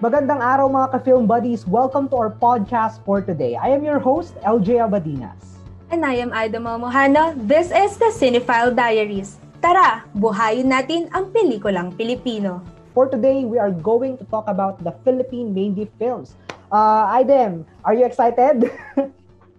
Magandang araw mga ka-film buddies. Welcome to our podcast for today. I am your host, LJ Abadinas. And I am Aida Momohano. This is the Cinephile Diaries. Tara, buhayin natin ang pelikulang Pilipino. For today, we are going to talk about the Philippine Mainly films. Uh, Aidem, are you excited?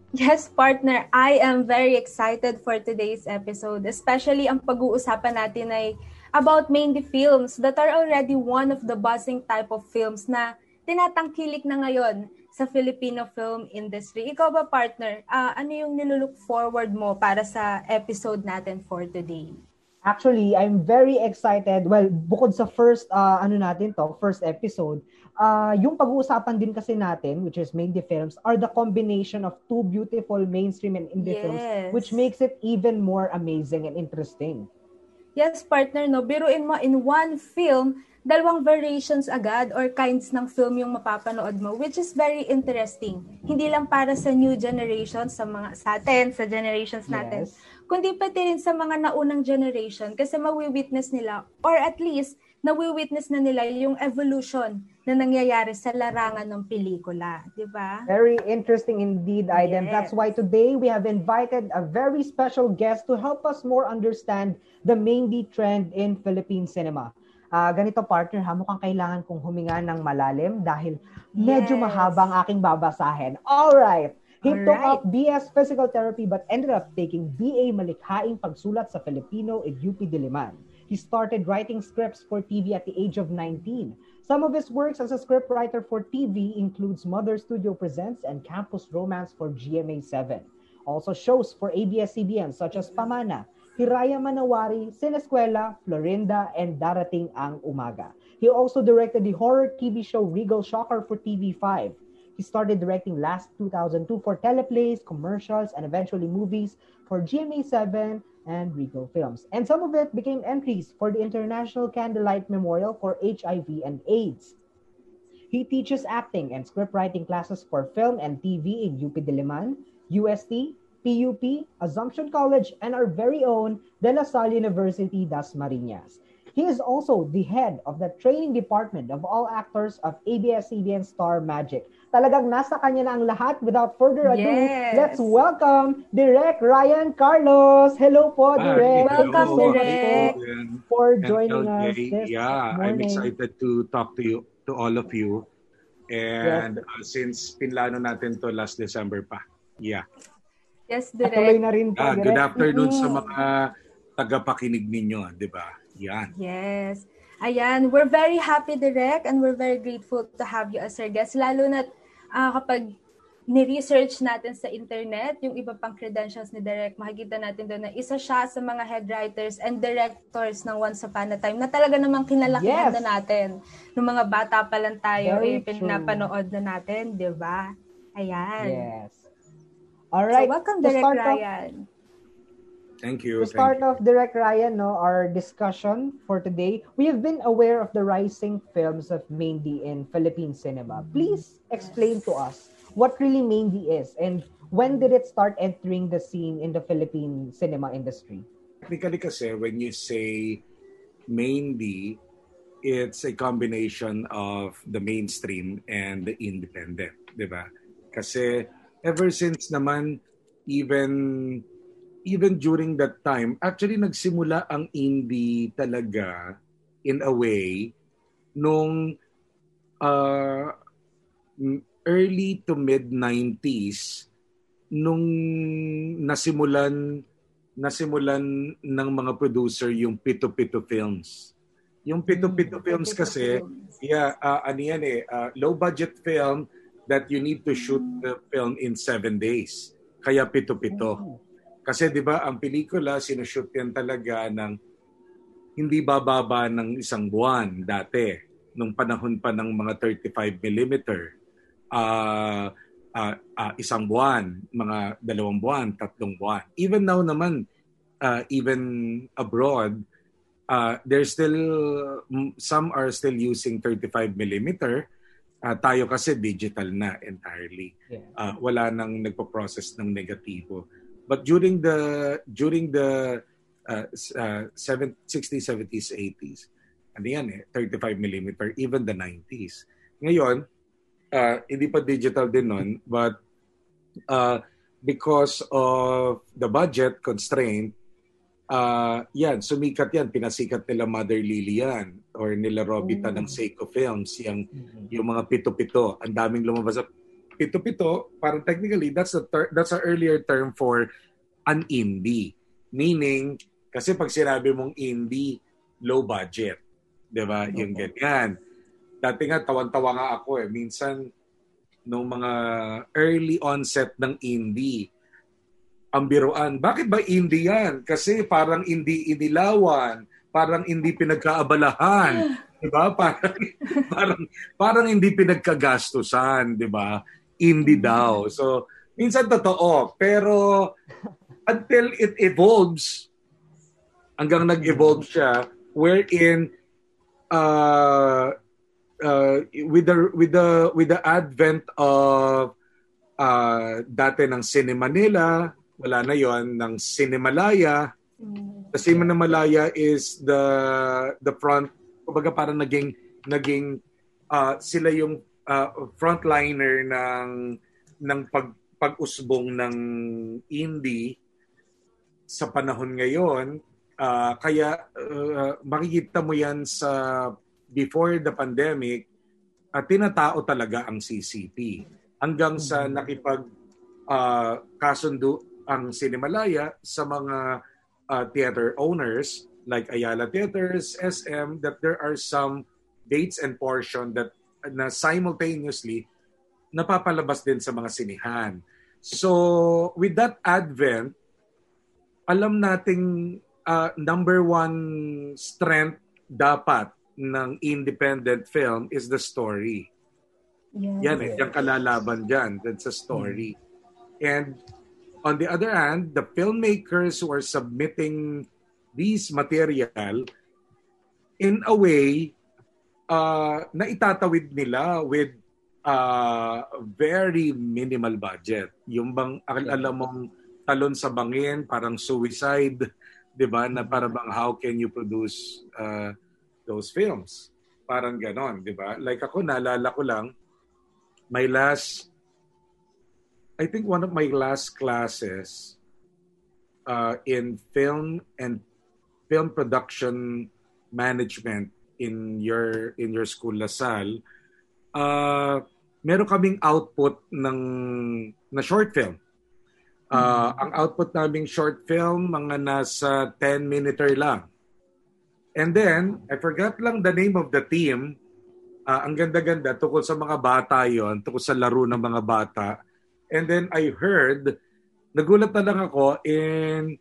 yes, partner. I am very excited for today's episode. Especially ang pag-uusapan natin ay about mainly films that are already one of the buzzing type of films na tinatangkilik na ngayon sa Filipino film industry. Ikaw ba, partner, uh, ano yung nilulook forward mo para sa episode natin for today? Actually, I'm very excited. Well, bukod sa first uh, ano natin to, first episode, uh, yung pag-uusapan din kasi natin, which is mainly films, are the combination of two beautiful mainstream and indie yes. films, which makes it even more amazing and interesting. Yes, partner, no? Biruin mo, in one film, dalawang variations agad or kinds ng film yung mapapanood mo, which is very interesting. Hindi lang para sa new generation, sa mga sa atin, sa generations natin, yes. kundi pati rin sa mga naunang generation kasi mawi-witness nila, or at least, nawi-witness na nila yung evolution na nangyayari sa larangan ng pelikula, di ba? Very interesting indeed, Aiden. Yes. That's why today we have invited a very special guest to help us more understand the mainly trend in Philippine cinema. Uh, ganito partner ha, mukhang kailangan kong huminga ng malalim dahil medyo yes. mahaba ang aking babasahin. All right. He All took right. up BS Physical Therapy but ended up taking BA Malikhaing Pagsulat sa Filipino at UP Diliman. He started writing scripts for TV at the age of 19. Some of his works as a scriptwriter for TV includes Mother Studio Presents and Campus Romance for GMA7. Also shows for ABS-CBN such as Pamana, Hiraya Manawari, Sineskwela, Florinda, and Darating Ang Umaga. He also directed the horror TV show Regal Shocker for TV5. He started directing last 2002 for teleplays, commercials, and eventually movies for GMA7 and Regal Films. And some of it became entries for the International Candlelight Memorial for HIV and AIDS. He teaches acting and scriptwriting classes for film and TV in UP Diliman, UST, PUP, Assumption College, and our very own De La Salle University Das Marinas. He is also the head of the training department of all actors of ABS-CBN Star Magic. Talagang nasa kanya na ang lahat. Without further ado, yes. let's welcome Direk Ryan Carlos. Hello po, Direk. Ah, welcome, Direk. For joining us this Yeah, morning. I'm excited to talk to you, to all of you. And yes. uh, since pinlano natin to last December pa. Yeah. Yes, Direk. Patuloy na rin po, uh, Good afternoon mm-hmm. sa mga tagapakinig ninyo, di ba? Yan. Yes. Ayan, we're very happy, Direk, and we're very grateful to have you as our guest. Lalo na uh, kapag ni-research natin sa internet, yung iba pang credentials ni Direk, makikita natin doon na isa siya sa mga head writers and directors ng Once Upon a Time na talaga namang kinalakihan yes. na natin. Nung mga bata pa lang tayo, Very eh, pinapanood na natin, di ba? Ayan. Yes. All right. So, welcome, Direk Ryan. Off, Thank you. To start off, Direct Ryan, no, our discussion for today, we have been aware of the rising films of Maindy in Philippine cinema. Please explain to us what really Maindy is and when did it start entering the scene in the Philippine cinema industry? Technically kasi, when you say Maindy, it's a combination of the mainstream and the independent, di ba? Kasi ever since naman, even even during that time, actually nagsimula ang indie talaga in a way nung uh, early to mid 90s nung nasimulan nasimulan ng mga producer yung Pito Pito Films. Yung Pito Pito mm, Films kasi, yeah, uh, ano yan eh, uh, low budget film that you need to shoot the film in seven days. Kaya Pito Pito. Oh. Kasi 'di ba, ang pelikula sinushoot yan talaga ng hindi bababa ng isang buwan dati nung panahon pa ng mga 35 mm. Uh, uh, uh, isang buwan, mga dalawang buwan, tatlong buwan. Even now naman, uh, even abroad, uh, there's still, some are still using 35 millimeter. Uh, tayo kasi digital na entirely. Uh, wala nang nagpo-process ng negatibo. But during the during the uh, uh, 60s, 70s, 80s, ano yan eh, 35 millimeter, even the 90s. Ngayon, uh, hindi pa digital din nun, but uh, because of the budget constraint, uh, yan, sumikat yan. Pinasikat nila Mother Lily yan or nila Robita mm. ng Seiko Films, yung, mm-hmm. yung mga pito-pito. Ang daming lumabas sa pito-pito, parang technically, that's a, ter- that's a earlier term for an indie. Meaning, kasi pag sinabi mong indie, low budget. Di ba? Okay. Yung ganyan. Dati nga, tawan-tawa nga ako eh. Minsan, nung mga early onset ng indie, ang biruan. Bakit ba indie yan? Kasi parang hindi inilawan, parang hindi pinagkaabalahan, 'di ba? Parang parang parang hindi pinagkagastusan, 'di ba? Indie daw. So minsan totoo, pero until it evolves hanggang nag-evolve siya wherein uh, uh, with the with the with the advent of uh, dati ng Cine Manila, wala na 'yon ng Cinemalaya. The Cinemalaya is the the front kumbaga parang naging naging uh, sila yung uh, frontliner ng ng pag pag-usbong ng indie sa panahon ngayon uh, kaya uh, makikita mo yan sa before the pandemic, at uh, tinatao talaga ang CCP. Hanggang sa mm-hmm. nakipag uh, kasundo ang Cinemalaya sa mga uh, theater owners like Ayala Theaters, SM, that there are some dates and portion that na simultaneously napapalabas din sa mga sinihan. So, with that advent, alam nating uh, number one strength dapat ng independent film is the story. Yes. Yan eh, yung kalalaban dyan. That's a story. Mm. And on the other hand, the filmmakers who are submitting these material, in a way, uh, na itatawid nila with uh, very minimal budget. Yung bang, alam mong talon sa bangin, parang suicide, di ba? Na para bang how can you produce uh, those films. Parang ganon, di ba? Like ako, naalala ko lang, my last, I think one of my last classes uh, in film and film production management in your in your school Lasal, uh, meron kaming output ng na short film. Uh, mm-hmm. Ang output naming short film, mga nasa 10 minuter lang. And then, I forgot lang the name of the team. Uh, ang ganda-ganda tungkol sa mga bata yon, tungkol sa laro ng mga bata. And then I heard, nagulat na lang ako in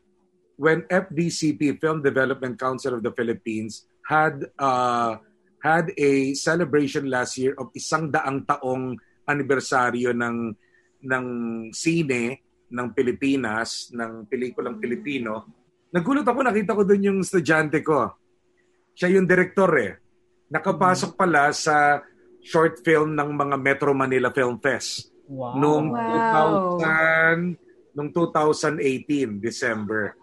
when FDCP, Film Development Council of the Philippines, had uh, had a celebration last year of isang daang taong anibersaryo ng ng sine ng Pilipinas, ng pelikulang Pilipino. Nagulat ako, nakita ko doon yung estudyante ko siya yung director eh. Nakapasok pala sa short film ng mga Metro Manila Film Fest. Wow. Noong wow. 2000 noong 2018 December.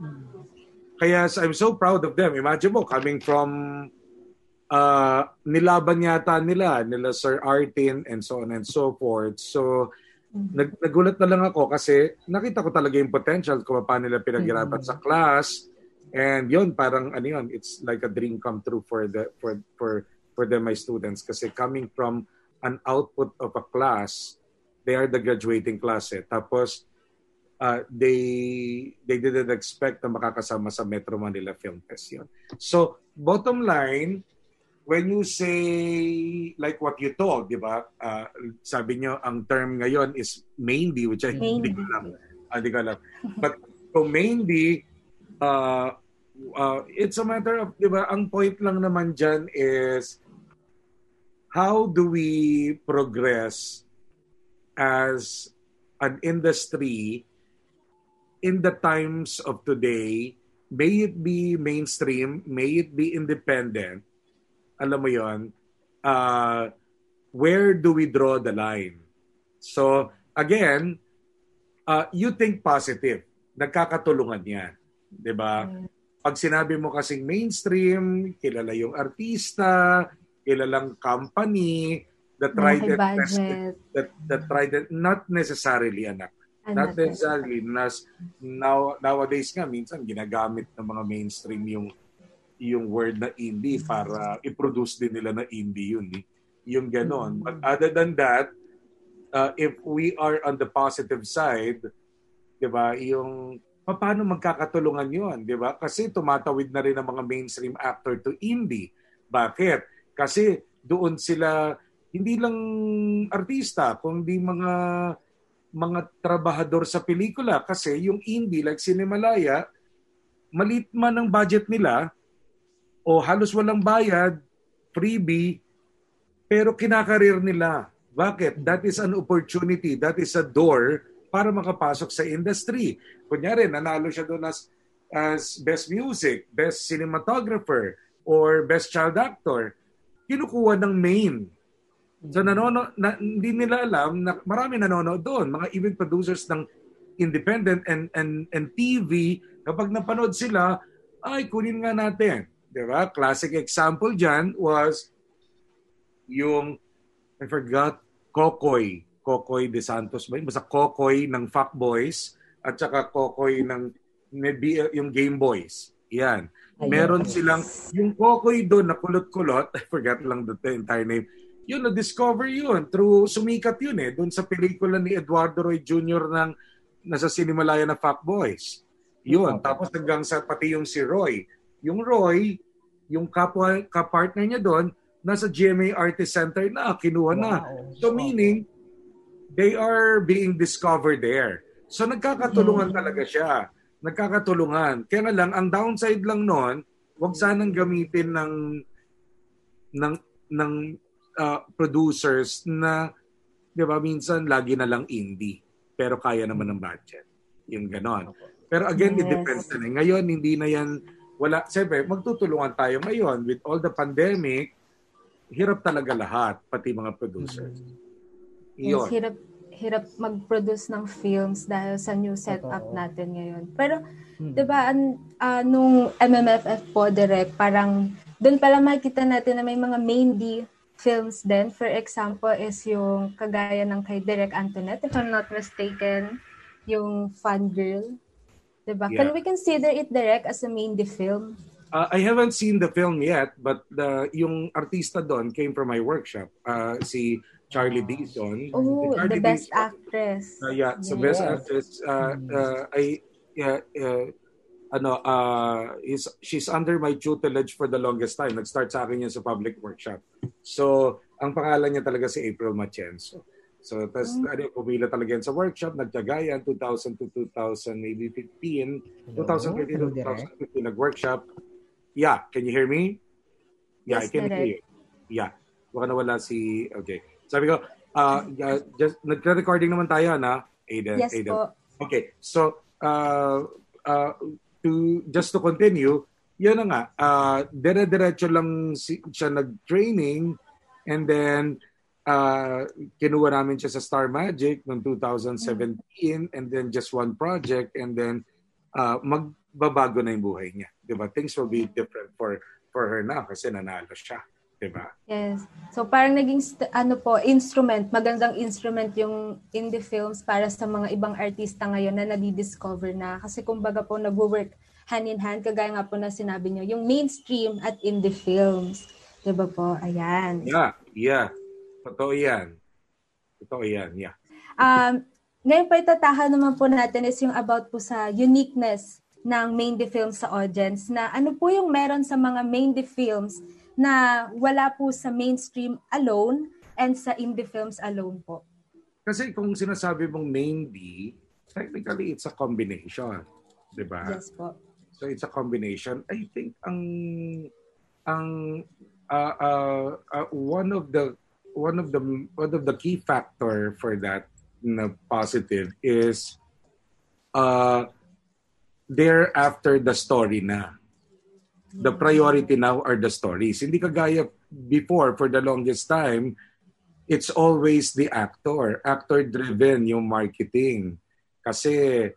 Kaya I'm so proud of them. Imagine mo coming from uh, nilaban yata nila nila Sir Artin and so on and so forth. So mm-hmm. nag, nagulat na lang ako kasi nakita ko talaga yung potential kung paano nila pinaghirapan mm-hmm. sa class And yun, parang ano yun, it's like a dream come true for the for for for them my students kasi coming from an output of a class, they are the graduating class eh. Tapos uh, they they didn't expect na makakasama sa Metro Manila Film Fest yun. So, bottom line, when you say like what you told, di ba? Uh, sabi nyo, ang term ngayon is mainly, which I hindi ko alam. Hindi ko alam. But so mainly, uh, uh, it's a matter of, di ba, ang point lang naman dyan is how do we progress as an industry in the times of today, may it be mainstream, may it be independent, alam mo yon uh, where do we draw the line? So, again, uh, you think positive. Nagkakatulungan yan. ba? Mm. Pag sinabi mo kasing mainstream, kilala yung artista, kilalang company, the tried and tested, that, that tried and, not necessarily anak. Not necessarily. Nas, now, nowadays nga, minsan ginagamit ng mga mainstream yung yung word na indie para i-produce din nila na indie yun. Eh. Yung ganon. But other than that, uh, if we are on the positive side, di ba, yung paano magkakatulungan yun, di ba? Kasi tumatawid na rin ang mga mainstream actor to indie. Bakit? Kasi doon sila, hindi lang artista, kundi mga mga trabahador sa pelikula. Kasi yung indie, like Cinemalaya, malit man ang budget nila, o halos walang bayad, freebie, pero kinakarir nila. Bakit? That is an opportunity. That is a door para makapasok sa industry. Kunyari, nanalo siya doon as, as best music, best cinematographer, or best child actor. Kinukuha ng main. So nanono, na, hindi nila alam na marami nanonood doon. Mga event producers ng independent and, and, and TV, kapag napanood sila, ay kunin nga natin. Di ba? Classic example dyan was yung, I forgot, Kokoy. Kokoy de Santos ba? Basta Kokoy ng Fuck Boys at saka Kokoy ng yung Game Boys. Yan. Meron silang, yung Kokoy doon na kulot-kulot, I forgot lang the entire name, yun, na-discover yun. Through, sumikat yun eh. Doon sa pelikula ni Eduardo Roy Jr. ng nasa Sinimalaya na Fuck Boys. Yun. Tapos hanggang sa pati yung si Roy yung Roy, yung kapwa, ka-partner niya doon, nasa GMA Artist Center na, kinuha wow. na. So meaning, they are being discovered there. So nagkakatulungan mm-hmm. talaga siya. Nagkakatulungan. Kaya nga lang, ang downside lang noon, wag sanang gamitin ng ng ng uh, producers na 'di ba minsan lagi na lang indie pero kaya naman ng budget. Yung ganon. Pero again, yes. it depends na. Eh. Ngayon, hindi na yan wala, siyempre, magtutulungan tayo ngayon with all the pandemic, hirap talaga lahat, pati mga producers. Mm-hmm. Yes, hirap, hirap mag-produce ng films dahil sa new setup Ito. natin ngayon. Pero, hmm. di ba, an, uh, nung MMFF po direct, parang doon pala makikita natin na may mga main D films din. For example, is yung kagaya ng kay Direk Antoinette, if I'm not mistaken, yung Fun Girl. Diba? Yeah. Can we consider it direct as a main the film? Uh, I haven't seen the film yet, but the yung artista doon came from my workshop. Uh, si Charlie Dixon. Oh, the best Dixon. actress. Uh, yeah, so yes. best actress. Uh, mm. uh, I yeah, uh, ano, uh, is, she's under my tutelage for the longest time. Nag-start sa akin yan sa public workshop. So, ang pangalan niya talaga si April Machenzo. So, tas, mm. ano, pumila talaga yan sa workshop, nagtyaga yan, 2000 to 2000, maybe 15, 2013 to 2015, nag-workshop. Yeah, can you hear me? Yeah, yes, I can hear you. Yeah. Baka nawala si, okay. Sabi ko, uh, uh, just, nagre-recording naman tayo, na Aiden? Yes Aiden. po. Okay, so, uh, uh, to, just to continue, yun na nga, uh, dire-diretso lang si, siya nag-training and then uh, kinuha namin siya sa Star Magic noong 2017 mm. and then just one project and then uh, magbabago na yung buhay niya. Di ba? Things will be different for for her now kasi nanalo siya. Di ba? Yes. So parang naging ano po, instrument, magandang instrument yung indie films para sa mga ibang artista ngayon na nadi-discover na. Kasi kumbaga po nag-work hand in hand, kagaya nga po na sinabi niyo, yung mainstream at indie films. Di ba po? Ayan. Yeah, yeah. Totoo yan. Totoo yan, yeah. Um, ngayon pa itatahan naman po natin is yung about po sa uniqueness ng main films sa audience na ano po yung meron sa mga main films na wala po sa mainstream alone and sa indie films alone po. Kasi kung sinasabi mong main D, technically it's a combination, 'di ba? Yes po. So it's a combination. I think ang ang uh, uh, uh, one of the one of the one of the key factor for that na positive is uh they're after the story na. The priority now are the stories. Hindi kagaya before for the longest time, it's always the actor. Actor-driven yung marketing. Kasi,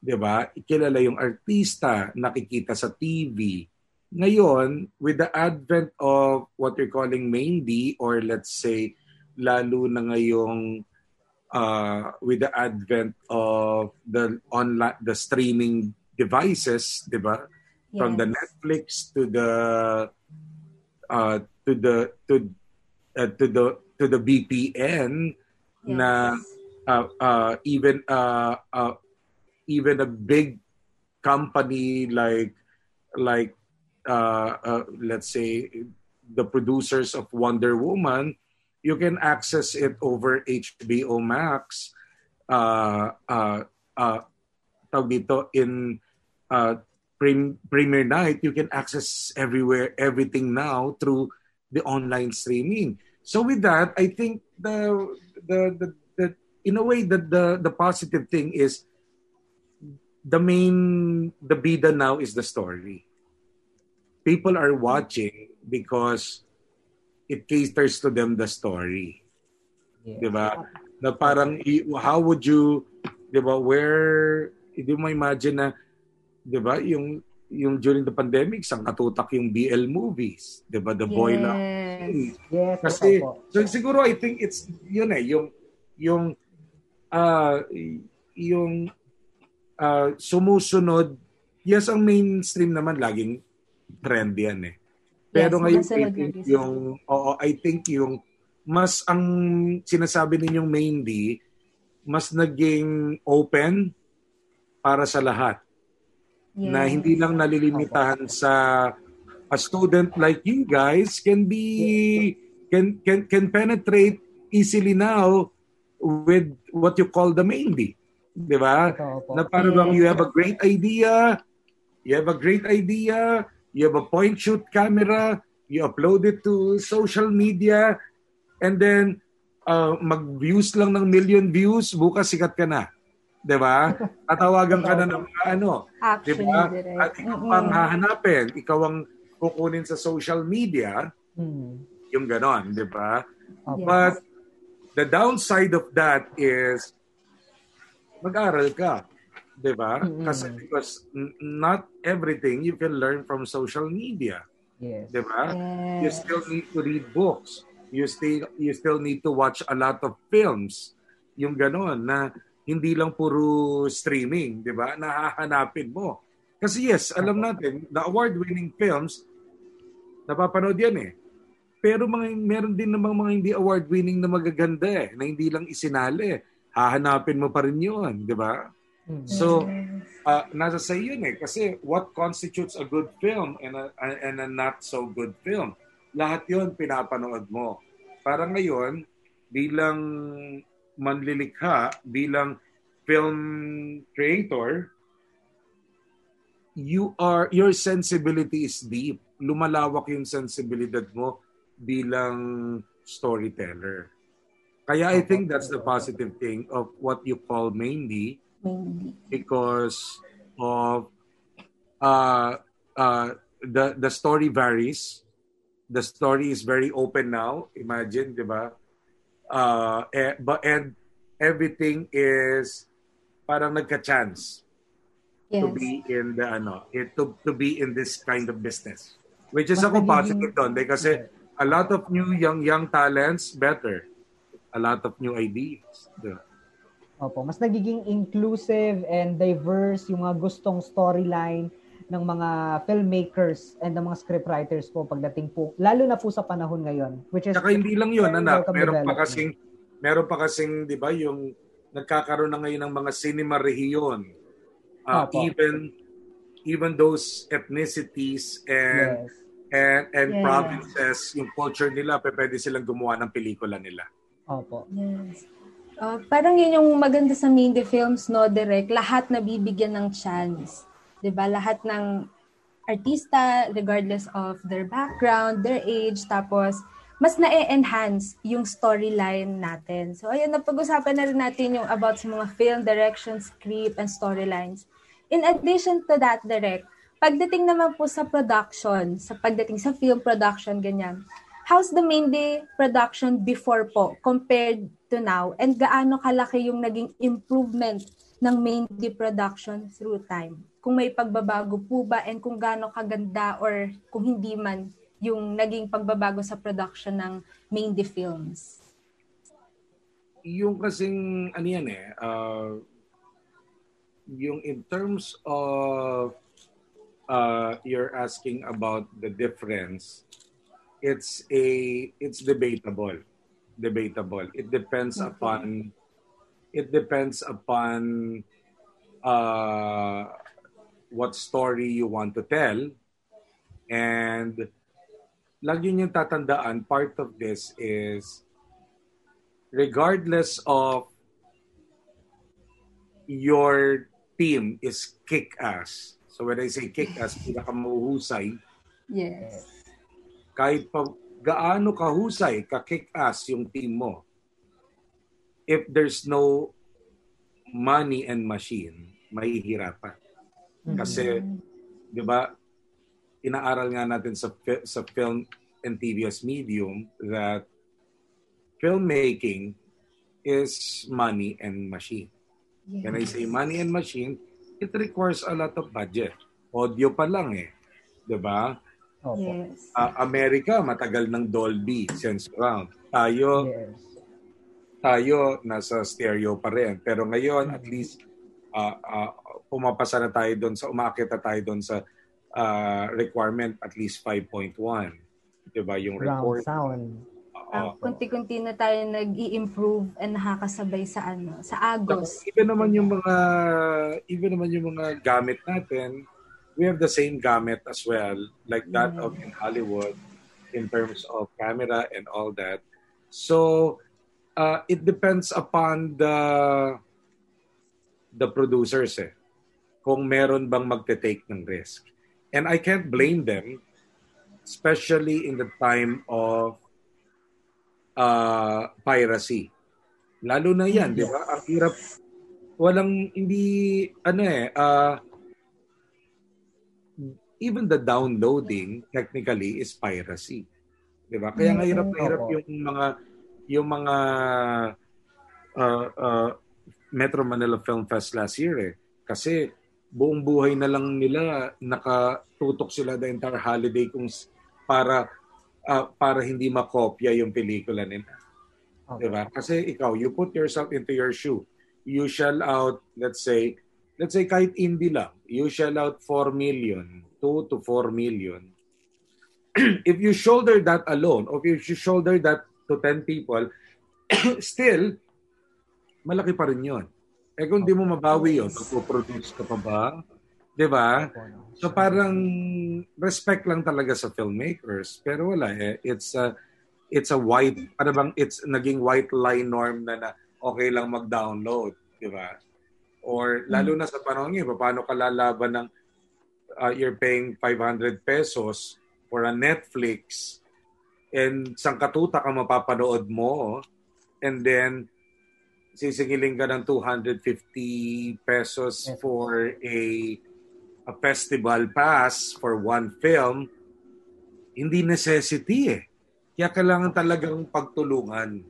di ba, kilala yung artista, nakikita sa TV, ngayon, with the advent of what you're calling main D or let's say lalo na ngayong uh, with the advent of the online the streaming devices, 'di ba? Yes. From the Netflix to the uh, to the to uh, to the to the VPN yes. na uh, uh, even uh, uh, even a big company like like uh, uh, let's say the producers of Wonder Woman, you can access it over HBO Max. Uh, uh, uh, dito in uh, Premier Night, you can access everywhere, everything now through the online streaming. So with that, I think the the the, the in a way that the the positive thing is the main the bida now is the story. People are watching because it caters to them the story. Yeah. 'Di ba? Na parang how would you 'di ba where hindi mo imagine na 'di ba yung yung during the pandemic sang katutak yung BL movies, 'di ba? The yes. Boy Love. Yes. Kasi so, siguro I think it's yun eh yung yung uh, yung uh, sumusunod, yes, ang mainstream naman laging trend yan eh. Pero yes, ngayon, I think yung, oo, I think yung, mas ang sinasabi ninyong mainly, mas naging open para sa lahat. Yes. Na hindi lang nalilimitahan sa a student like you guys can be can can can penetrate easily now with what you call the mainly. Di ba? Na parang bang you have a great idea, you have a great idea, you have a point shoot camera, you upload it to social media, and then uh, mag-views lang ng million views, bukas sikat ka na. 'Di ba? Tatawagan ka na ng mga ano, 'di ba? At ikaw mm-hmm. ang hahanapin, ikaw ang kukunin sa social media. Mm. Yung ganon, 'di ba? Yes. But the downside of that is mag-aral ka. Di ba? Mm-hmm. Kasi because not everything you can learn from social media. Yes. Di ba? Yes. You still need to read books. You still you still need to watch a lot of films. Yung ganon na hindi lang puro streaming, di ba? Nahahanapin mo. Kasi yes, alam natin, the award-winning films, napapanood yan eh. Pero mga, meron din namang mga hindi award-winning na magaganda eh, na hindi lang isinali hahanapin mo pa rin yun, di ba? Mm-hmm. So, uh, nasa sa yun eh. Kasi what constitutes a good film and a, and a not so good film? Lahat yun pinapanood mo. Para ngayon, bilang manlilikha, bilang film creator, you are your sensibility is deep. Lumalawak yung sensibilidad mo bilang storyteller. Kaya I think that's the positive thing of what you call mainly, because of uh, uh, the the story varies. The story is very open now. Imagine, di ba? Uh, eh, but and everything is parang nagka-chance yes. to be in the ano, it, to to be in this kind of business. Which is ako positive doon kasi a lot of new young young talents better a lot of new ideas. Yeah. Opo, mas nagiging inclusive and diverse yung mga gustong storyline ng mga filmmakers and ng mga scriptwriters po pagdating po, lalo na po sa panahon ngayon. Which is Saka hindi lang yun, anak. Meron pa kasing, meron pa kasing, di ba, yung nagkakaroon na ngayon ng mga cinema rehiyon. Uh, even even those ethnicities and yes. and and yes. provinces, yung culture nila, pwede silang gumawa ng pelikula nila. Opo. Yes. Uh, parang yun yung maganda sa Mindy Films, no, Direct. Lahat nabibigyan ng chance. 'Di ba Lahat ng artista, regardless of their background, their age, tapos mas na-enhance yung storyline natin. So, ayun, napag-usapan na rin natin yung about sa mga film, direction, script, and storylines. In addition to that, Direct, pagdating naman po sa production, sa pagdating sa film production, ganyan, how's the main day production before po compared to now? And gaano kalaki yung naging improvement ng main production through time? Kung may pagbabago po ba and kung gaano kaganda or kung hindi man yung naging pagbabago sa production ng main films? yung kasing, ano yan eh, uh, yung in terms of uh, you're asking about the difference, it's a it's debatable. Debatable. It depends okay. upon it depends upon uh, what story you want to tell. And lagi niyong tatandaan, part of this is regardless of your team is kick-ass. So when I say kick-ass, pinakamahuhusay. Yes. Kahit pa gaano kahusay, ka-kick-ass yung team mo, if there's no money and machine, mahihirapan. Mm-hmm. Kasi, di ba, inaaral nga natin sa, sa film and TV as medium that filmmaking is money and machine. Yes. When I say money and machine, it requires a lot of budget. Audio pa lang eh. 'Di ba? Yes. Uh, America, matagal ng Dolby Sense Surround. Tayo, yes. Tayo nasa stereo pa rin. Pero ngayon, at least, uh, uh, pumapasa na tayo doon sa, umakit na tayo doon sa uh, requirement at least 5.1. Diba? Yung record. sound. Uh, kunti-kunti na tayo nag-i-improve and nakakasabay sa ano, sa Agos. Even naman yung mga even naman yung mga gamit natin, we have the same gamit as well, like that mm. of in Hollywood in terms of camera and all that. So uh, it depends upon the the producers eh, kung meron bang magte-take ng risk. And I can't blame them, especially in the time of uh, piracy. Lalo na yan, di ba? Ang hirap, walang, hindi, ano eh, uh, even the downloading technically is piracy. Di ba? Kaya nga hirap na hirap yung mga yung mga uh, uh, Metro Manila Film Fest last year eh. Kasi buong buhay na lang nila nakatutok sila the entire holiday kung para uh, para hindi makopya yung pelikula nila. Okay. Diba? Kasi ikaw, you put yourself into your shoe. You shell out, let's say, let's say kahit indie lang, you shell out 4 million, 2 to 4 million. if you shoulder that alone, or if you shoulder that to 10 people, still, malaki pa rin yun. Eh kung di mo mabawi yun, magpo-produce ka pa ba? Di ba? So parang respect lang talaga sa filmmakers. Pero wala eh. It's a, it's a white, ano bang, it's naging white line norm na, na okay lang mag-download. Di ba? Or lalo na sa panahon ngayon, paano ka lalaban ng uh, you're paying 500 pesos for a Netflix and sangkatuta ka mapapanood mo and then sisingiling ka ng 250 pesos for a a festival pass for one film, hindi necessity eh. Kaya kailangan talagang pagtulungan.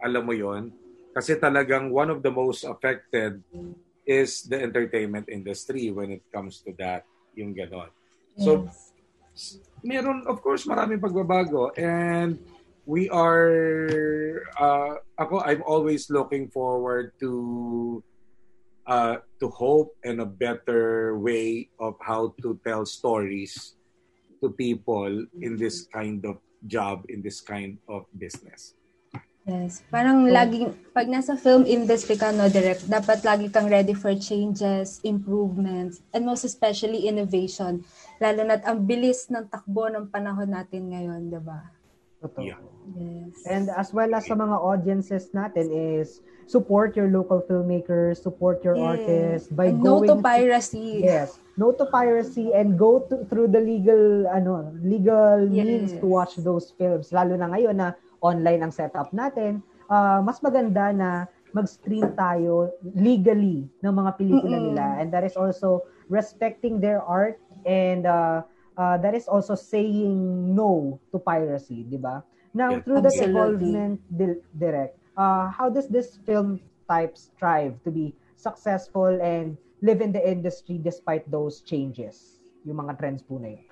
Alam mo yon Kasi talagang one of the most affected is the entertainment industry when it comes to that, yung ganon. So, yes. Meron, of course, maraming pagbabago. And we are, uh, ako, I'm always looking forward to uh, to hope and a better way of how to tell stories to people in this kind of job, in this kind of business. Yes. Parang laging, pag nasa film industry ka, no, direct, dapat lagi kang ready for changes, improvements, and most especially innovation. Lalo na't ang bilis ng takbo ng panahon natin ngayon, di ba? Totoo. Yeah. Yes. And as well as sa mga audiences natin is support your local filmmakers, support your yeah. artists by and going no to piracy. To, yes, no to piracy and go to, through the legal ano, legal yes. means to watch those films. Lalo na ngayon na online ang setup natin, uh, mas maganda na mag-stream tayo legally ng mga pelikula nila and that is also respecting their art and uh, uh, that is also saying no to piracy, di ba? Now, yeah, through the involvement direct, uh, how does this film type strive to be successful and live in the industry despite those changes? Yung mga trends po na yun.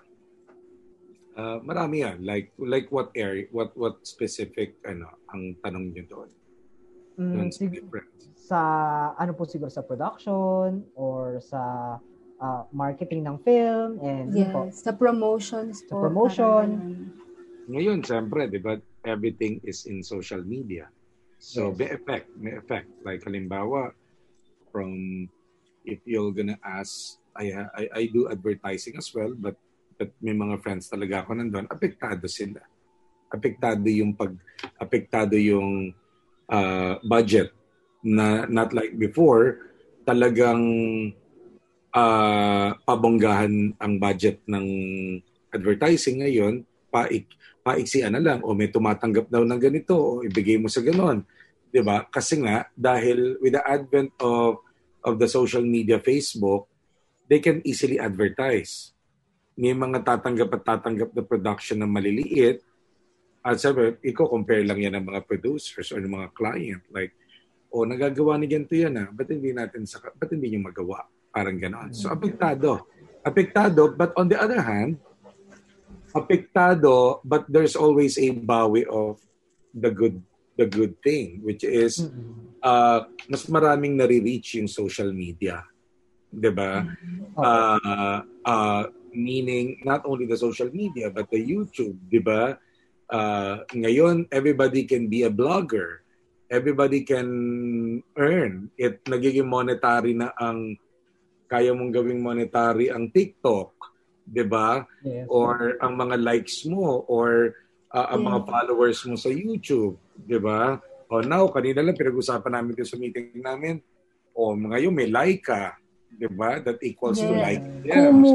Uh, marami yan. Like, like what area, what, what specific, ano, ang tanong niyo doon? Mm, sig- sa ano po siguro sa production or sa uh, marketing ng film and yes, po, sa promotions sa promotion. Ngayon, siyempre, di ba, everything is in social media. So, Yes. may effect, may effect. Like, halimbawa, from, if you're gonna ask, I, I, I do advertising as well, but, but may mga friends talaga ako nandun, apektado sila. Apektado yung pag, apektado yung uh, budget na not like before, talagang uh, pabonggahan ang budget ng advertising ngayon, paik, paiksian na lang, o may tumatanggap daw ng ganito, o ibigay mo sa ganon. 'Di ba? Kasi nga, dahil with the advent of, of the social media, Facebook, they can easily advertise. May mga tatanggap at tatanggap na production na maliliit, at sabi, iko compare lang yan ng mga producers or ng mga client. Like, o nagagawa ni ganito yan ah, ba't hindi natin sa, ba't hindi nyo magawa? Parang ganon. So, apektado. Apektado, but on the other hand, apektado, but there's always a bawi of the good the good thing, which is uh, mas maraming nare-reach yung social media. 'Di ba? Uh, uh, meaning not only the social media but the YouTube, 'di ba? Uh, ngayon everybody can be a blogger. Everybody can earn. It nagiging monetary na ang kaya mong gawing monetary ang TikTok, 'di ba? Yes. Or ang mga likes mo or uh, ang mga followers mo sa YouTube, 'di ba? O now kanina lang pinag-usapan namin dito sa meeting namin. O ngayon may like ka, 'di ba? That equals to Yes. like. Kumu,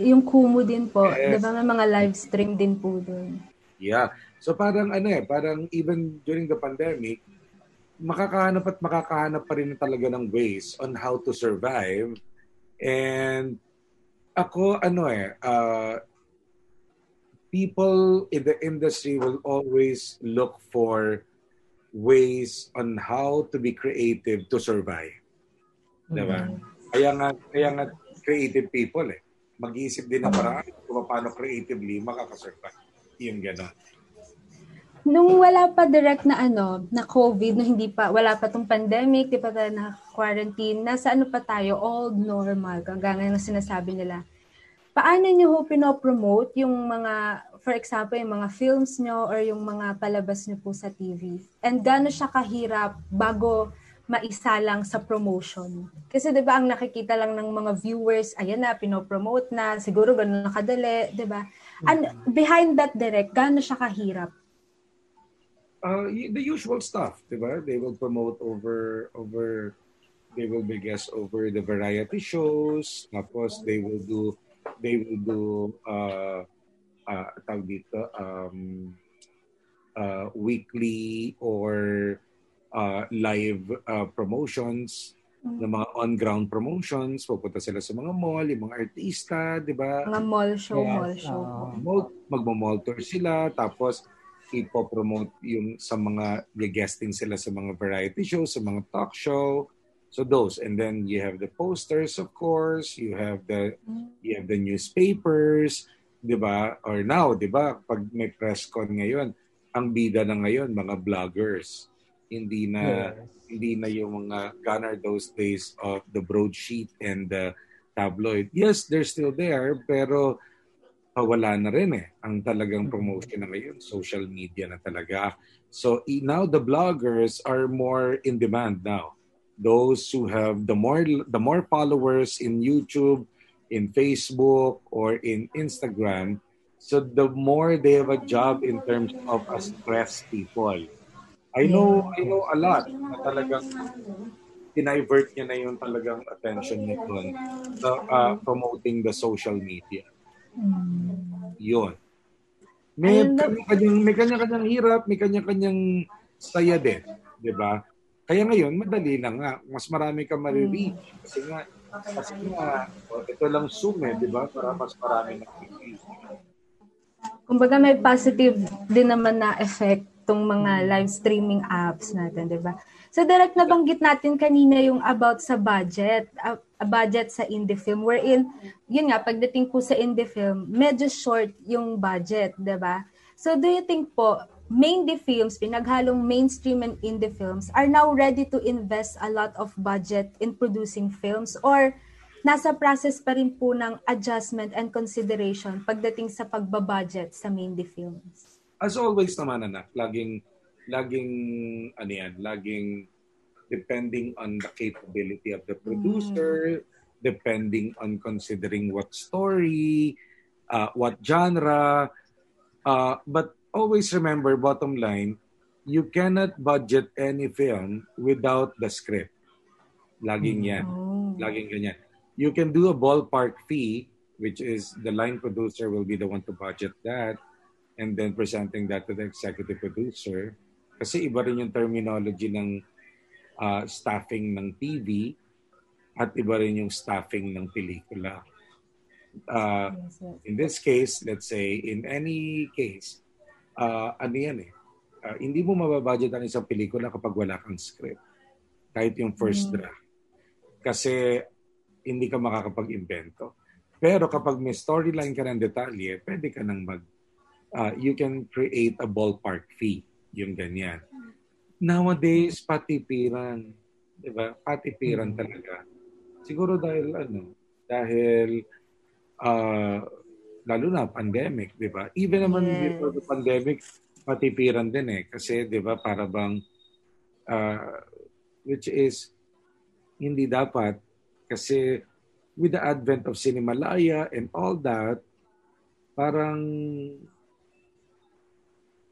yung Kumu din po. Yes. Di ba may mga live stream din po doon. Yeah. So parang ano eh, parang even during the pandemic, makakahanap at makakahanap pa rin talaga ng ways on how to survive. And ako ano eh, uh, people in the industry will always look for ways on how to be creative to survive. Diba? Kaya nga, kaya nga creative people eh. Mag-iisip din ng paraan kung paano creatively makakasurvive. Yung gano'n. Nung wala pa direct na ano, na COVID, no hindi pa, wala pa tong pandemic, di pa tayo na quarantine, nasa ano pa tayo, old normal, hanggang ngayon sinasabi nila. Paano nyo ho pinopromote yung mga, for example, yung mga films nyo or yung mga palabas nyo po sa TV? And gaano siya kahirap bago maisalang sa promotion? Kasi 'di ba ang nakikita lang ng mga viewers, ayan na pinopromote na, siguro ganun na kadali, 'di ba? And behind that direct, gaano siya kahirap? uh, the usual stuff, di ba? They will promote over over they will be guests over the variety shows. Tapos they will do they will do uh uh tawag dito um uh weekly or uh live uh, promotions ng mga on-ground promotions, pupunta sila sa mga mall, yung mga artista, di ba? Mga mall show, Yes, mall show. ah. Mall- magmo-mall tour sila tapos ipo-promote yung sa mga guesting sila sa mga variety shows, sa mga talk show. So those and then you have the posters of course, you have the you have the newspapers, 'di ba? Or now, 'di ba, pag may press con ngayon, ang bida na ngayon mga vloggers. Hindi na Yes. hindi na yung mga gone are those days of the broadsheet and the tabloid. Yes, they're still there, pero wala na rin eh. Ang talagang promotion na ngayon, social media na talaga. So now the bloggers are more in demand now. Those who have the more the more followers in YouTube, in Facebook, or in Instagram, so the more they have a job in terms of a stress people. I know, I know a lot na talagang dinivert niya na yung talagang attention niya doon sa uh, promoting the social media. Yun. May kanya-kanyang, may kanya-kanyang hirap, may kanya-kanyang saya din. Di ba? Kaya ngayon, madali na nga. Mas marami ka marireach. Kasi nga, kasi nga, oh, ito lang Zoom eh, di ba? Para mas marami na Kumbaga may positive din naman na effect tong mga live streaming apps natin, 'di ba? So direct nabanggit natin kanina yung about sa budget, a, a budget sa indie film wherein yun nga pagdating po sa indie film, medyo short yung budget, 'di ba? So do you think po mainly films, pinaghalong mainstream and indie films, are now ready to invest a lot of budget in producing films or nasa process pa rin po ng adjustment and consideration pagdating sa pagbabudget sa mainly films? As always naman, anak, laging, laging, ano yan, laging depending on the capability of the producer, mm. depending on considering what story, uh, what genre. Uh, but always remember, bottom line, you cannot budget any film without the script. Laging yan. Oh. Laging ganyan you can do a ballpark fee, which is the line producer will be the one to budget that and then presenting that to the executive producer. Kasi iba rin yung terminology ng uh, staffing ng TV at iba rin yung staffing ng pelikula. Uh, in this case, let's say, in any case, uh, ano yan eh, uh, hindi mo mababudget ang isang pelikula kapag wala kang script. Kahit yung first mm. draft. Kasi hindi ka makakapag-invento. Pero kapag may storyline ka ng detalye, pwede ka nang mag, uh, you can create a ballpark fee. Yung ganyan. Nowadays, patipiran. Di ba? Patipiran hmm. talaga. Siguro dahil ano, dahil uh, lalo na pandemic, di ba? Even naman yes. before the pandemic, patipiran din eh. Kasi, di ba, para bang, uh, which is, hindi dapat kasi with the advent of Cinemalaya and all that, parang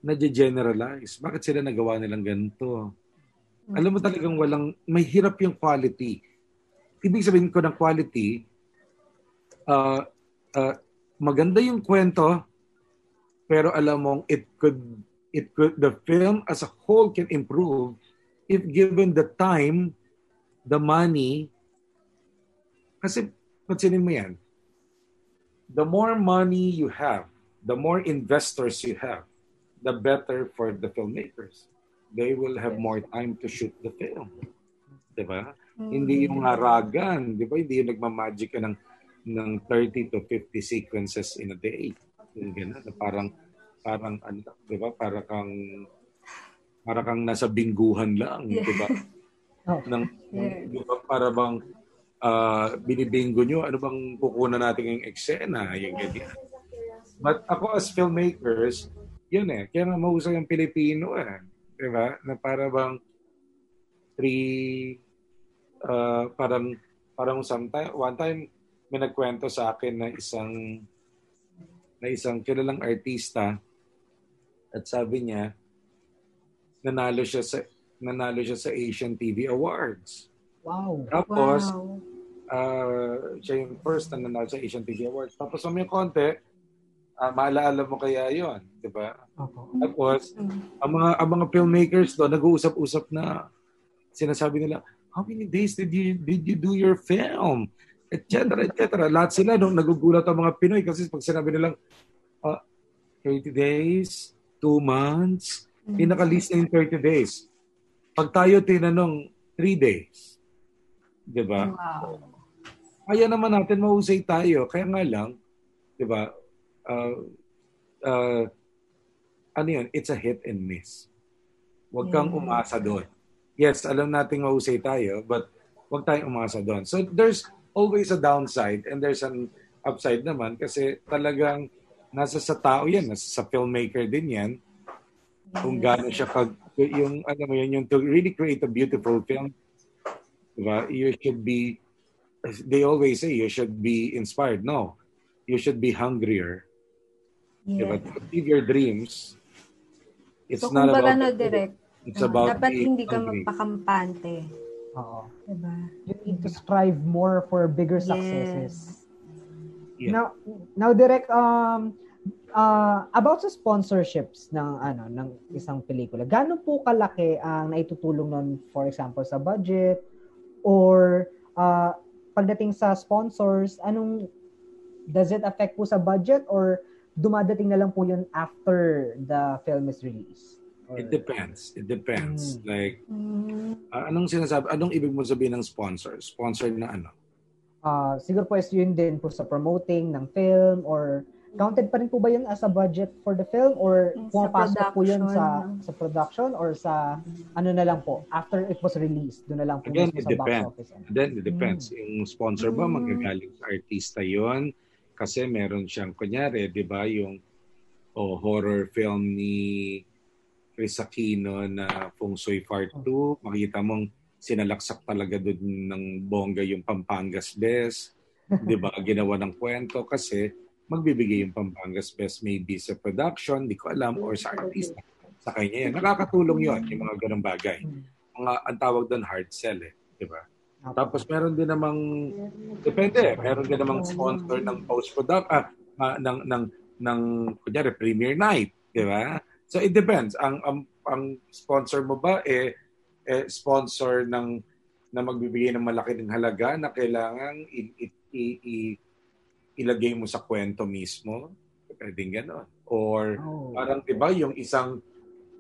nadya-generalize. Bakit sila nagawa nilang ganito? Alam mo talagang walang, may hirap yung quality. Ibig sabihin ko ng quality, uh, uh, maganda yung kwento, pero alam mong it could, it could, the film as a whole can improve if given the time, the money, kasi, pansinin mo yan, the more money you have, the more investors you have, the better for the filmmakers. They will have more time to shoot the film. Diba? Mm-hmm. Hindi yung haragan, di ba? Hindi yung nagmamagic ka ng, ng 30 to 50 sequences in a day. Yung gano'n, parang, parang, ano, di ba? Para kang, para kang nasa bingguhan lang, yeah. di ba? Oh. Nang, yeah. di ba? Para bang, uh, binibingo nyo, ano bang kukunan natin yung eksena, yung ganyan. But ako as filmmakers, yun eh, kaya nga mahusay ang Pilipino eh. Di ba? Na para bang three, uh, parang, parang sometime, one time, may nagkwento sa akin na isang na isang kilalang artista at sabi niya nanalo siya sa nanalo siya sa Asian TV Awards. Wow. Tapos wow uh, siya yung first na nanalo sa Asian TV Awards. Tapos may konti, uh, maalaala mo kaya yon di ba? Okay. Tapos, ang mga, ang mga filmmakers doon, nag-uusap-usap na sinasabi nila, how many days did you did you do your film? Et cetera, et cetera. Lahat sila nung nagugulat ang mga Pinoy kasi pag sinabi nilang uh, 30 days, 2 months, mm-hmm. pinaka-list na yung 30 days. Pag tayo tinanong 3 days, di ba? Wow kaya naman natin mahusay tayo. Kaya nga lang, di ba, uh, uh, ano yun, it's a hit and miss. Huwag kang umasa doon. Yes, alam nating mahusay tayo, but huwag tayong umasa doon. So there's always a downside and there's an upside naman kasi talagang nasa sa tao yan, nasa sa filmmaker din yan. Kung gaano siya pag, yung, ano mo yun, yung to really create a beautiful film, diba, you should be they always say you should be inspired. No, you should be hungrier. Yeah. Diba? To achieve your dreams, it's so, not about... No, direct, it's uh, about Dapat hindi ka magpakampante. Oo. Diba? You need to strive more for bigger successes. Yeah. Now, now direct um uh, about sa sponsorships ng ano ng isang pelikula. Gaano po kalaki ang naitutulong nun for example sa budget or uh, pagdating sa sponsors, anong does it affect po sa budget or dumadating na lang po yun after the film is released? Or... It depends. It depends. Mm. Like, mm. Uh, anong sinasabi, anong ibig mo sabihin ng sponsor? Sponsor na ano? Uh, siguro po is yun din po sa promoting ng film or Counted pa rin po ba yun as a budget for the film or pumapasok po yun production. sa sa production or sa ano na lang po after it was released doon na lang po Again, it sa box depends. office. Then, it depends. Mm. Yung sponsor ba, Mm. magagaling sa artista yon Kasi meron siyang, kunyari, di ba, yung oh, horror film ni Chris Aquino na Feng Shui Part 2. Makita mong sinalaksak talaga doon ng bongga yung Pampangas Best. di ba? Ginawa ng kwento kasi magbibigay yung Pampangas Best maybe sa production, di ko alam, or sa artista. Sa kanya yan. Nakakatulong yon yung mga ganong bagay. Mga, ang tawag doon hard sell eh. Di ba? Tapos meron din namang depende, meron din namang sponsor ng post-product ah, ah, ng ng ng kunyari premiere night, di ba? So it depends. Ang ang, ang sponsor mo ba eh, eh sponsor ng na magbibigay ng malaki ng halaga na kailangan i, i, i, i- ilagay mo sa kwento mismo. Pwedeng gano'n. Or Oh. parang 'di ba yung isang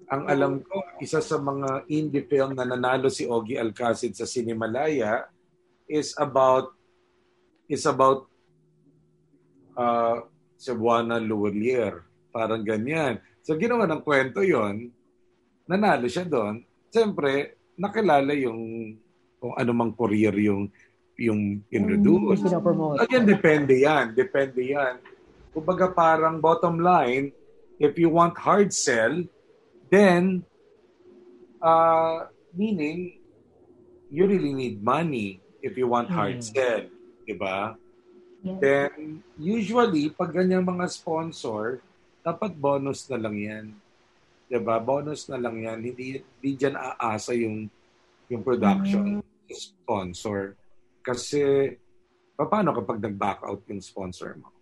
ang alam ko isa sa mga indie film na nanalo si Ogie Alcacid sa Cinemalaya is about is about uh Cebuana Luwalier. Parang ganyan. So ginawa ng kwento 'yon. Nanalo siya doon. Siyempre, nakilala yung kung ano mang career yung yung introduce. Pinapromote. Again, depende yan. Depende yan. Kumbaga parang bottom line, if you want hard sell, then, uh, meaning, you really need money if you want hard Hmm. sell. Diba? Yes. Then, usually, pag ganyan mga sponsor, dapat bonus na lang yan. Diba? Bonus na lang yan. Hindi, hindi dyan aasa yung, yung production sponsor. Kasi, paano kapag nag-back out yung sponsor mo?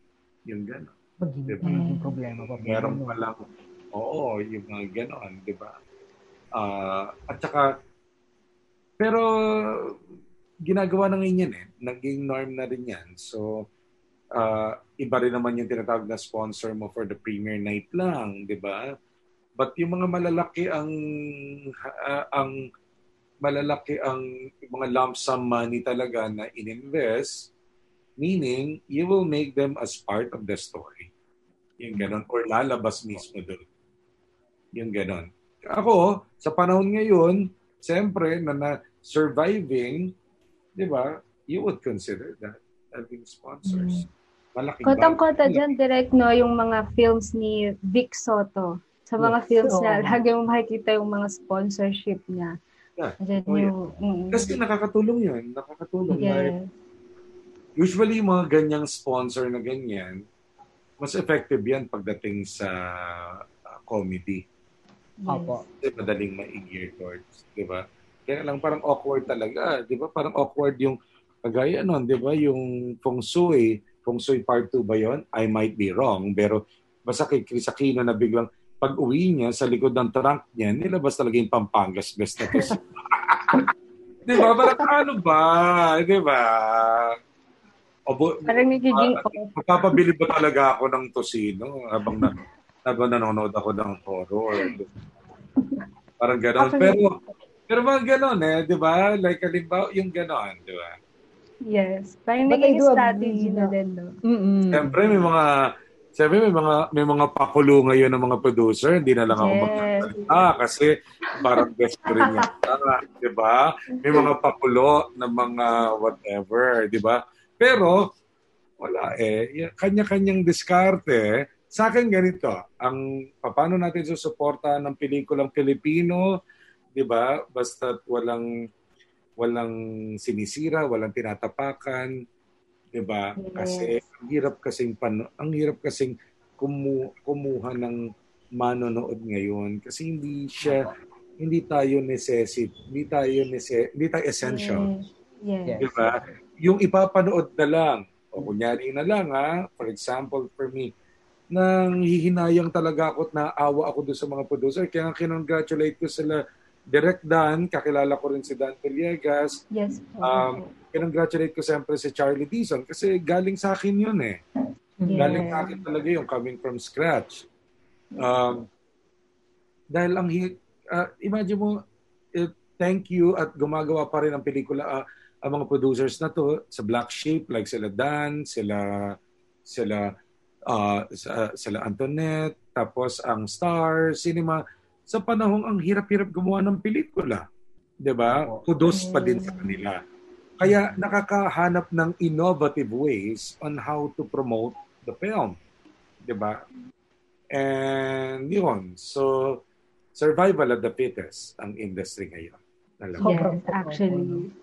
Yung gano'n. Maging, Diba? maging problema pa. Meron Ano? Oo, yung mga gano'n, di ba? Ah, at saka, pero ginagawa na ngayon yan eh. Naging norm na rin yan. So, ah, iba rin naman yung tinatawag na sponsor mo for the premiere night lang, di ba? But yung mga malalaki ang ah, ang malalaki ang mga lump sum money talaga na ininvest, meaning you will make them as part of the story. Yung ganon. Or lalabas mismo doon. Yung ganon. Ako, sa panahon ngayon, siyempre, na, na surviving, di ba, you would consider that having sponsors. Malaking Kotang-kota bagay. dyan, direct, no, yung mga films ni Vic Soto. Sa mga Yes. films Oo. niya, lagi mo makikita yung mga sponsorship niya. Yeah. Diyan Oh, yeah. yung, mm, Kasi nakakatulong yun. Nakakatulong. Yes. usually, yung mga ganyang sponsor na ganyan, mas effective yan pagdating sa uh, comedy. Opo. Kasi madaling ma-gear towards, di ba? Kaya lang parang awkward talaga, di ba? Parang awkward yung kagaya nun, di ba? Yung Feng Shui, Feng Shui Part 2 ba yon? I might be wrong, pero basta kay Chris Aquino na biglang pag uwi niya sa likod ng trunk niya, nilabas talaga yung Pampangas best na to. di ba? Parang ano ba? Di ba? O, bu- Parang nagiging Ah, Magpapabili ba talaga ako ng tosino habang na, habang nanonood ako ng horror? Parang gano'n. Actually- Pero, pero mga gano'n eh, di ba? Like, halimbawa, yung gano'n, di ba? Yes. Parang But do strategy na na- din, no? Mm-mm. Siyempre, may mga, siyempre, may mga, may mga pakulo ngayon ng mga producer. Hindi na lang ako Yes. magkasalita kasi parang best rin yata. Di ba? May mga pakulo na mga whatever, di ba? Pero, wala eh. Kanya-kanyang diskarte. Sa akin ganito, ang paano natin susuportahan ng pelikulang Pilipino, 'di ba? Basta walang walang sinisira, walang tinatapakan, 'di ba? Yes. Kasi ang hirap kasing pano, ang hirap kasing kumu, kumuha ng manonood ngayon kasi hindi siya hindi tayo necessity, hindi tayo nece, hindi tayo essential. Yes. Yes. Di ba? Yung ipapanood na lang, o kunyari na lang ha, for example, for me, nang hihinayang talaga ako at naawa ako doon sa mga producer. Kaya nga kinongratulate ko sila Direct Dan, kakilala ko rin si Dan Villegas. Yes. Um, kinongratulate ko siyempre si Charlie Dizon kasi galing sa akin yun eh. Yes. Galing sa akin talaga yung coming from scratch. Um, dahil ang uh, imagine mo, eh, thank you at gumagawa pa rin ang pelikula ah, ang mga producers na to sa Black Sheep like sila Dan, sila sila uh, sa, sa Antoinette, tapos ang Star Cinema, sa panahong ang hirap-hirap gumawa ng pelikula. 'Di ba? Kudos pa din sa kanila. Kaya nakakahanap ng innovative ways on how to promote the film. 'Di ba? And yun. So, survival of the fittest ang industry ngayon. Alam yes, actually.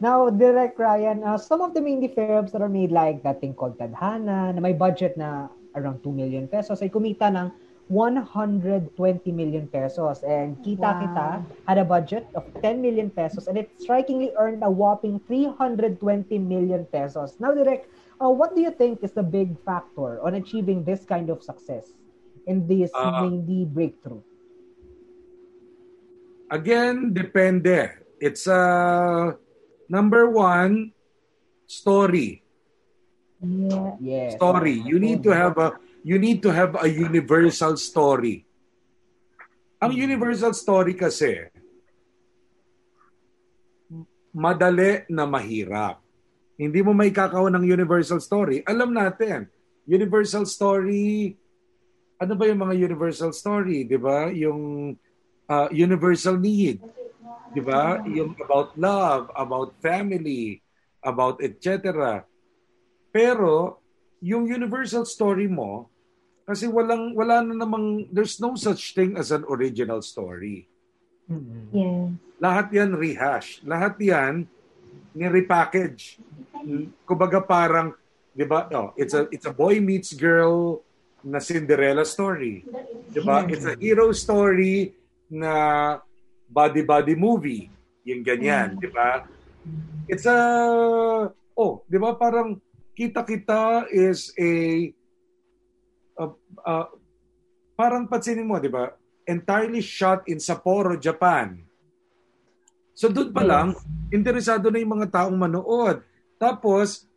Now, Direct Ryan, uh, some of the indie films that are made like that thing called Tadhana, na may budget na around 2 million pesos, ay kumita ng 120 million pesos. And Kita wow. Kita had a budget of 10 million pesos and it strikingly earned a whopping 320 million pesos. Now, Direct, uh, what do you think is the big factor on achieving this kind of success? in this uh, mainly breakthrough? Again, depende. It's a uh, number one story. Yeah. yeah. Story. You need to have a you need to have a universal story. Ang universal story kasi madali na mahirap. Hindi mo may kakao ng universal story. Alam natin, universal story ano ba yung mga universal story, 'di ba? Yung uh, universal need, 'di ba? Yung about love, about family, about etc. Pero yung universal story mo kasi walang wala na namang there's no such thing as an original story. Mm-hmm. Yeah. Lahat 'yan rehash. Lahat 'yan ni-repackage. Kumbaga parang 'di ba? No, it's a it's a boy meets girl na Cinderella story. Diba? It's a hero story na body-body movie. Yung ganyan, mm. di ba? It's a, oh, di ba parang kita-kita is a, a, a parang pansinin mo, di ba? Entirely shot in Sapporo, Japan. So doon pa lang, interesado na yung mga taong manood. Tapos,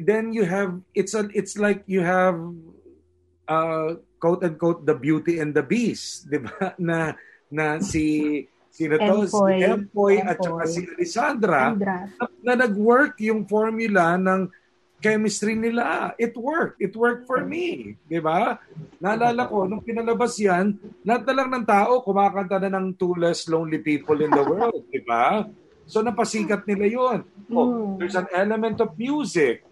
then you have, it's a, it's like you have uh, quote unquote the beauty and the beast, 'di ba? Na na si sino to? Si Empoy at saka si Alessandra na, na nag-work yung formula ng chemistry nila. It worked. It worked for me. Di ba? Naalala ko, nung pinalabas yan, lahat na lang ng tao kumakanta na ng Two Less Lonely People in the World. Di ba? So napasikat nila yon. Oh, hmm. there's an element of music.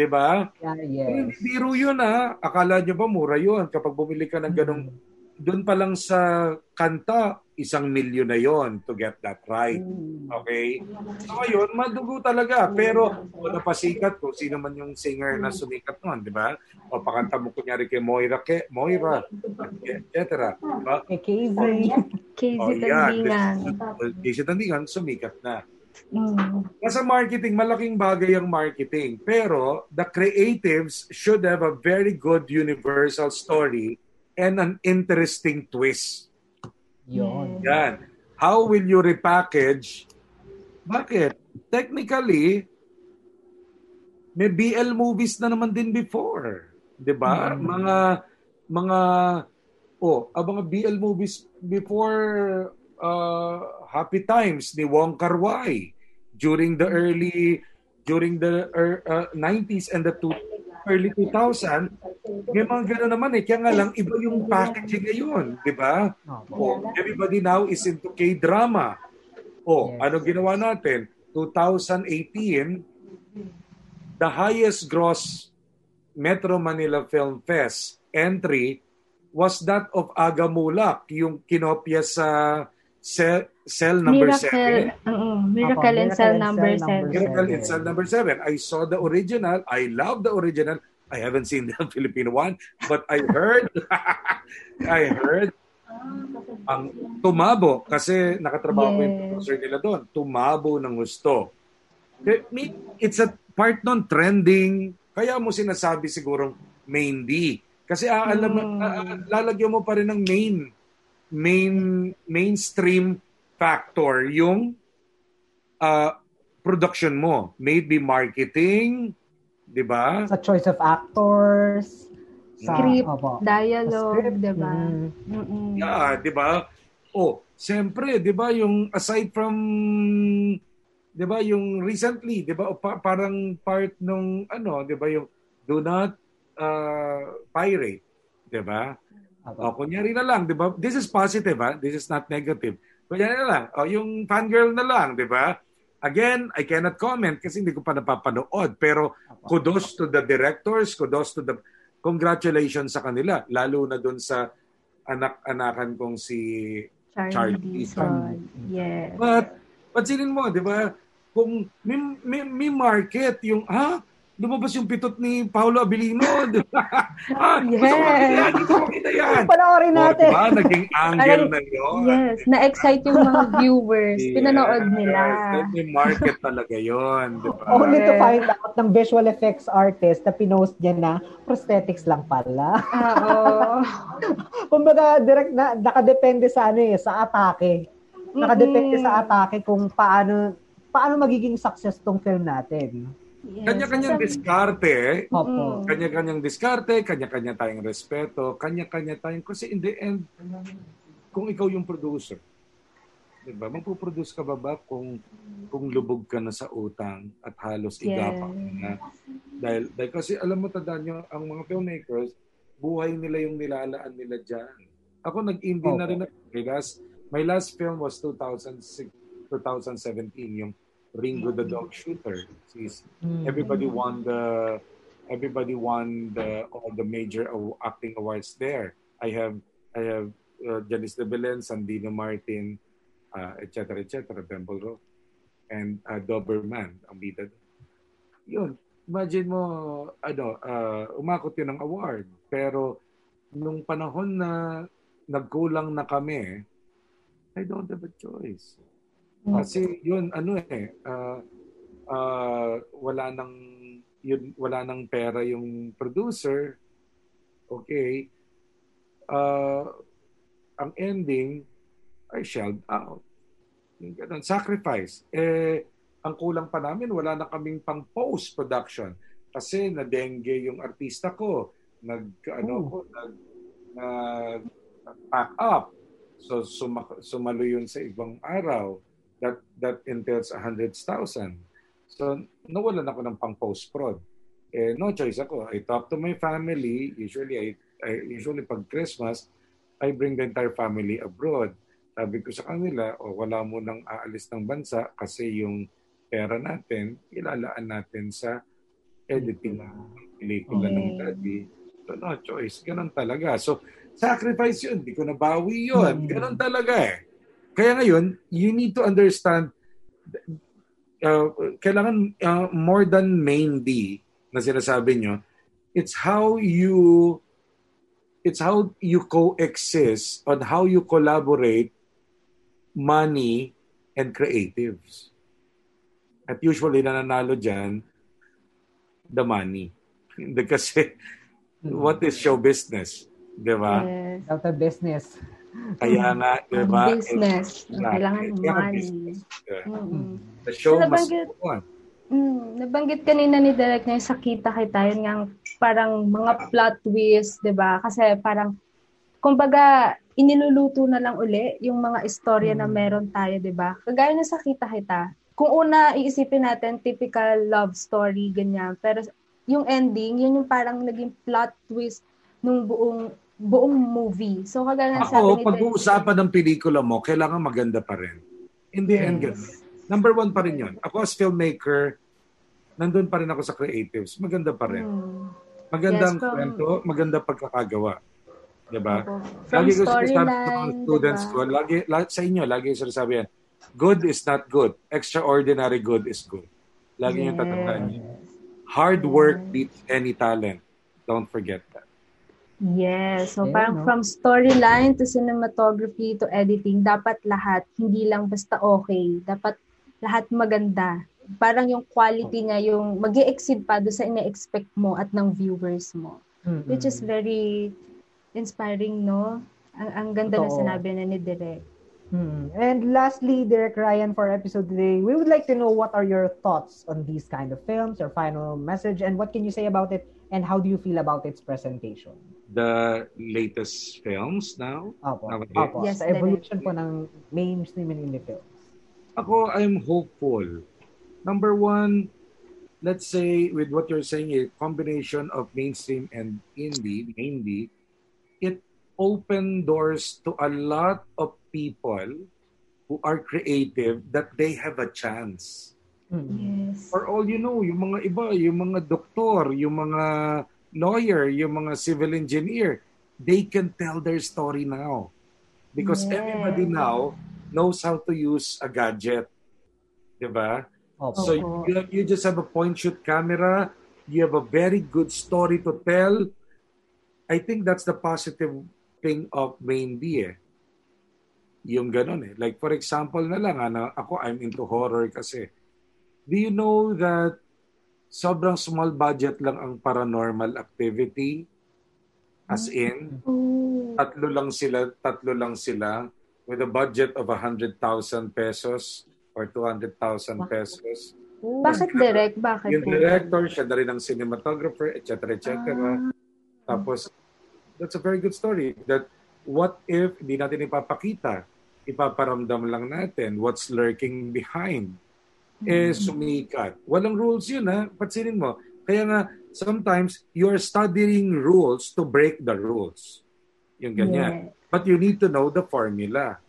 'Di ba? Yeah, yes. biro 'yun ah. Akala niyo ba mura 'yun kapag bumili ka ng ganong mm. Doon pa lang sa kanta, isang milyon na yon to get that right. Mm. Okay? So ngayon, madugo talaga. Pero kung napasikat ko, sino man yung singer na sumikat noon, di ba? O pakanta mo kunyari kay Moira, ke, Moira, etc. Diba? Kay KZ. KZ Tandingan. KZ Tandingan, sumikat na. Mm. Nasa marketing, malaking bagay ang marketing. Pero the creatives should have a very good universal story and an interesting twist. Yon. Yan. How will you repackage? Bakit? Technically, may BL movies na naman din before. 'Di ba? Mm. Mga mga oh, ang mga BL movies before uh, Happy Times ni Wong Kar Wai during the early during the uh, 90s and the two, early 2000 may mga gano'n naman eh. Kaya nga lang iba yung packaging ngayon di ba? Oh, everybody now is into K-drama. Oh yes. ano ginawa natin? 2018 the highest gross Metro Manila Film Fest entry was that of Agamulak, yung kinopya sa cell, cell number Miracle, 7. Uh, Miracle in cell number 7. Miracle in cell number 7. I saw the original. I love the original. I haven't seen the Filipino one, but I heard I heard ang tumabo kasi nakatrabaho yes. ko yung producer nila doon. Tumabo ng gusto. It's a part non trending. Kaya mo sinasabi siguro main D. Kasi aalam, mm. lalagyan mo pa rin ng main main mainstream factor yung uh, production mo. Maybe marketing, 'di ba? Sa choice of actors, sa script, opo, dialogue, 'di ba? Mm. Yeah, 'di ba? Oh, siyempre, 'di ba, yung aside from 'di ba, yung recently, 'di ba, pa- parang part nung ano, 'di ba, yung do not uh, pirate. Di ba? O, kunyari na lang, di ba? This is positive, ha? This is not negative. Kunyari na lang. O, yung fangirl na lang, di ba? Again, I cannot comment kasi hindi ko pa napapanood. Pero kudos to the directors, kudos to the... Congratulations sa kanila. Lalo na dun sa anak-anakan kong si Charlie, Charlie Dixon. Yes. But, pansinin mo, di ba? Kung may, may, may market, yung, ha? Lumabas yung pitot ni Paolo Abilino, di ba? ah, Yes. gusto ko makita yan, gusto ko makita yan. Panoorin O, natin. di ba? Naging angle na yun. Yes, na-excite yung mga viewers. Pinanood nila. Yes, may market talaga yun, di ba? Only to Yes. find out ng visual effects artist na pinost niya na prosthetics lang pala. Oo. Kumbaga, direct na, nakadepende sa ano eh, sa atake. Nakadepende Mm-mm. sa atake kung paano paano magiging success tong film natin. Yes. Kanya-kanyang diskarte, Opo. Mm. kanya-kanyang diskarte, kanya-kanya tayong respeto, kanya-kanya tayong, kasi in the end, kung ikaw yung producer, di ba? Magpuproduce ka ba ba kung, kung lubog ka na sa utang at halos Yes. igapak na? Dahil, dahil kasi alam mo, tandaan nyo, ang mga filmmakers, buhay nila yung nilalaan nila dyan. Ako nag-indie na Opo. rin. ako. My last, my last film was 2006, 2017, yung Ringo the Dog Shooter. Mm. everybody won the everybody won the all the major acting awards there. I have I have uh, Janice de Belen, Sandino Martin, uh, etc. etc. Bemble Rock, and uh, Doberman ang bida. Yun, imagine mo ano, uh, umakot yun ng award. Pero nung panahon na nagkulang na kami, I don't have a choice. Kasi yun ano eh ah, ah, wala nang yun wala nang pera yung producer. Okay. Ah, ang ending ay shelled out. Yung ganun, sacrifice. Eh ang kulang pa namin wala na kaming pang post production kasi na dengue yung artista ko. Nag ano Oh. ko nag nag pack up. So suma- sumalo yun sa ibang araw that that entails a hundreds thousand. So nawalan ako ng pang post prod. Eh no choice ako. I talk to my family. Usually I, I usually pag Christmas I bring the entire family abroad. Sabi ko sa kanila, o wala mo nang aalis ng bansa kasi yung pera natin, ilalaan natin sa editing ng pelikula ng Okay. daddy. So no choice. Ganun talaga. So sacrifice yun. Di ko nabawi yun. Mm. Ganun talaga eh. Kaya ngayon, you need to understand uh, kailangan uh, more than main D na sinasabi nyo, it's how you it's how you coexist on how you collaborate money and creatives. At usually nananalo dyan the money. Kasi what is show business? Di ba? Yes. Out of business. Kaya nga, di ba? Business. It's- Kailangan Kaya nga money. business. Yeah. Mm-mm. The show So, must nabanggit- go on. Mm, nabanggit kanina ni Derek na yung sa kita kita yun nga parang mga plot twist, 'di ba? Kasi parang kumbaga iniluluto na lang uli yung mga istorya na meron tayo, 'di ba? Kagaya ng sa kita kita. Kung una iisipin natin typical love story ganyan, pero yung ending, yun yung parang naging plot twist nung buong buong movie. So kagaya ng sabi ni pag-uusapan ng pelikula mo, kailangan maganda pa rin. In the end, Yes. ganun. Number one pa rin yun. Ako as filmmaker, nandun pa rin ako sa creatives. Maganda pa rin. Mm. Magandang Yes, from- kwento, maganda pagkakagawa. Diba? From Lagi ko sinasabi sa mga students diba? ko, lagi, lagi, sa inyo, lagi ko sinasabi yan, good is not good. Extraordinary good is good. Lagi yung Yes. tatandaan niyo. Hard work beats any talent. Don't forget that. Yes. So Yeah, parang no? from storyline to cinematography to editing, dapat lahat, hindi lang basta okay. Dapat lahat maganda. Parang yung quality niya, yung mag exceed pa doon sa ina-expect mo at ng viewers mo. Mm-mm. Which is very inspiring, no? Ang, ang ganda na Totoo. sinabi na ni Direk. Hmm. And lastly, Derek Ryan, for our episode today, we would like to know what are your thoughts on these kind of films, your final message, and what can you say about it, and how do you feel about its presentation? The latest films now, Opo. Nowadays. Opo. Yes, sa evolution po ng mainstream and indie films. Ako, I'm hopeful. Number one, let's say with what you're saying, a combination of mainstream and indie, indie, it opened doors to a lot of people who are creative that they have a chance. Yes. For all you know, yung mga iba, yung mga doktor, yung mga lawyer, yung mga civil engineer, they can tell their story now. Because Yes. everybody now knows how to use a gadget. Diba? Opo. So you, you just have a point shoot camera, you have a very good story to tell. I think that's the positive thing of main B eh. Yung ganun eh. Like for example na lang, ano, ako I'm into horror kasi. Do you know that sobrang small budget lang ang paranormal activity? As in, Oh. tatlo lang sila, tatlo lang sila with a budget of 100,000 pesos or 200,000 pesos. Bakit direct? Bakit Yung director, siya na rin ang cinematographer, etc. etc. Ah. Tapos, that's a very good story. That what if hindi natin ipapakita, ipaparamdam lang natin what's lurking behind. Eh, sumikat. Walang rules yun ha. Patsinin mo. Kaya nga, sometimes you're studying rules to break the rules. Yung ganyan. But you need to know the formula.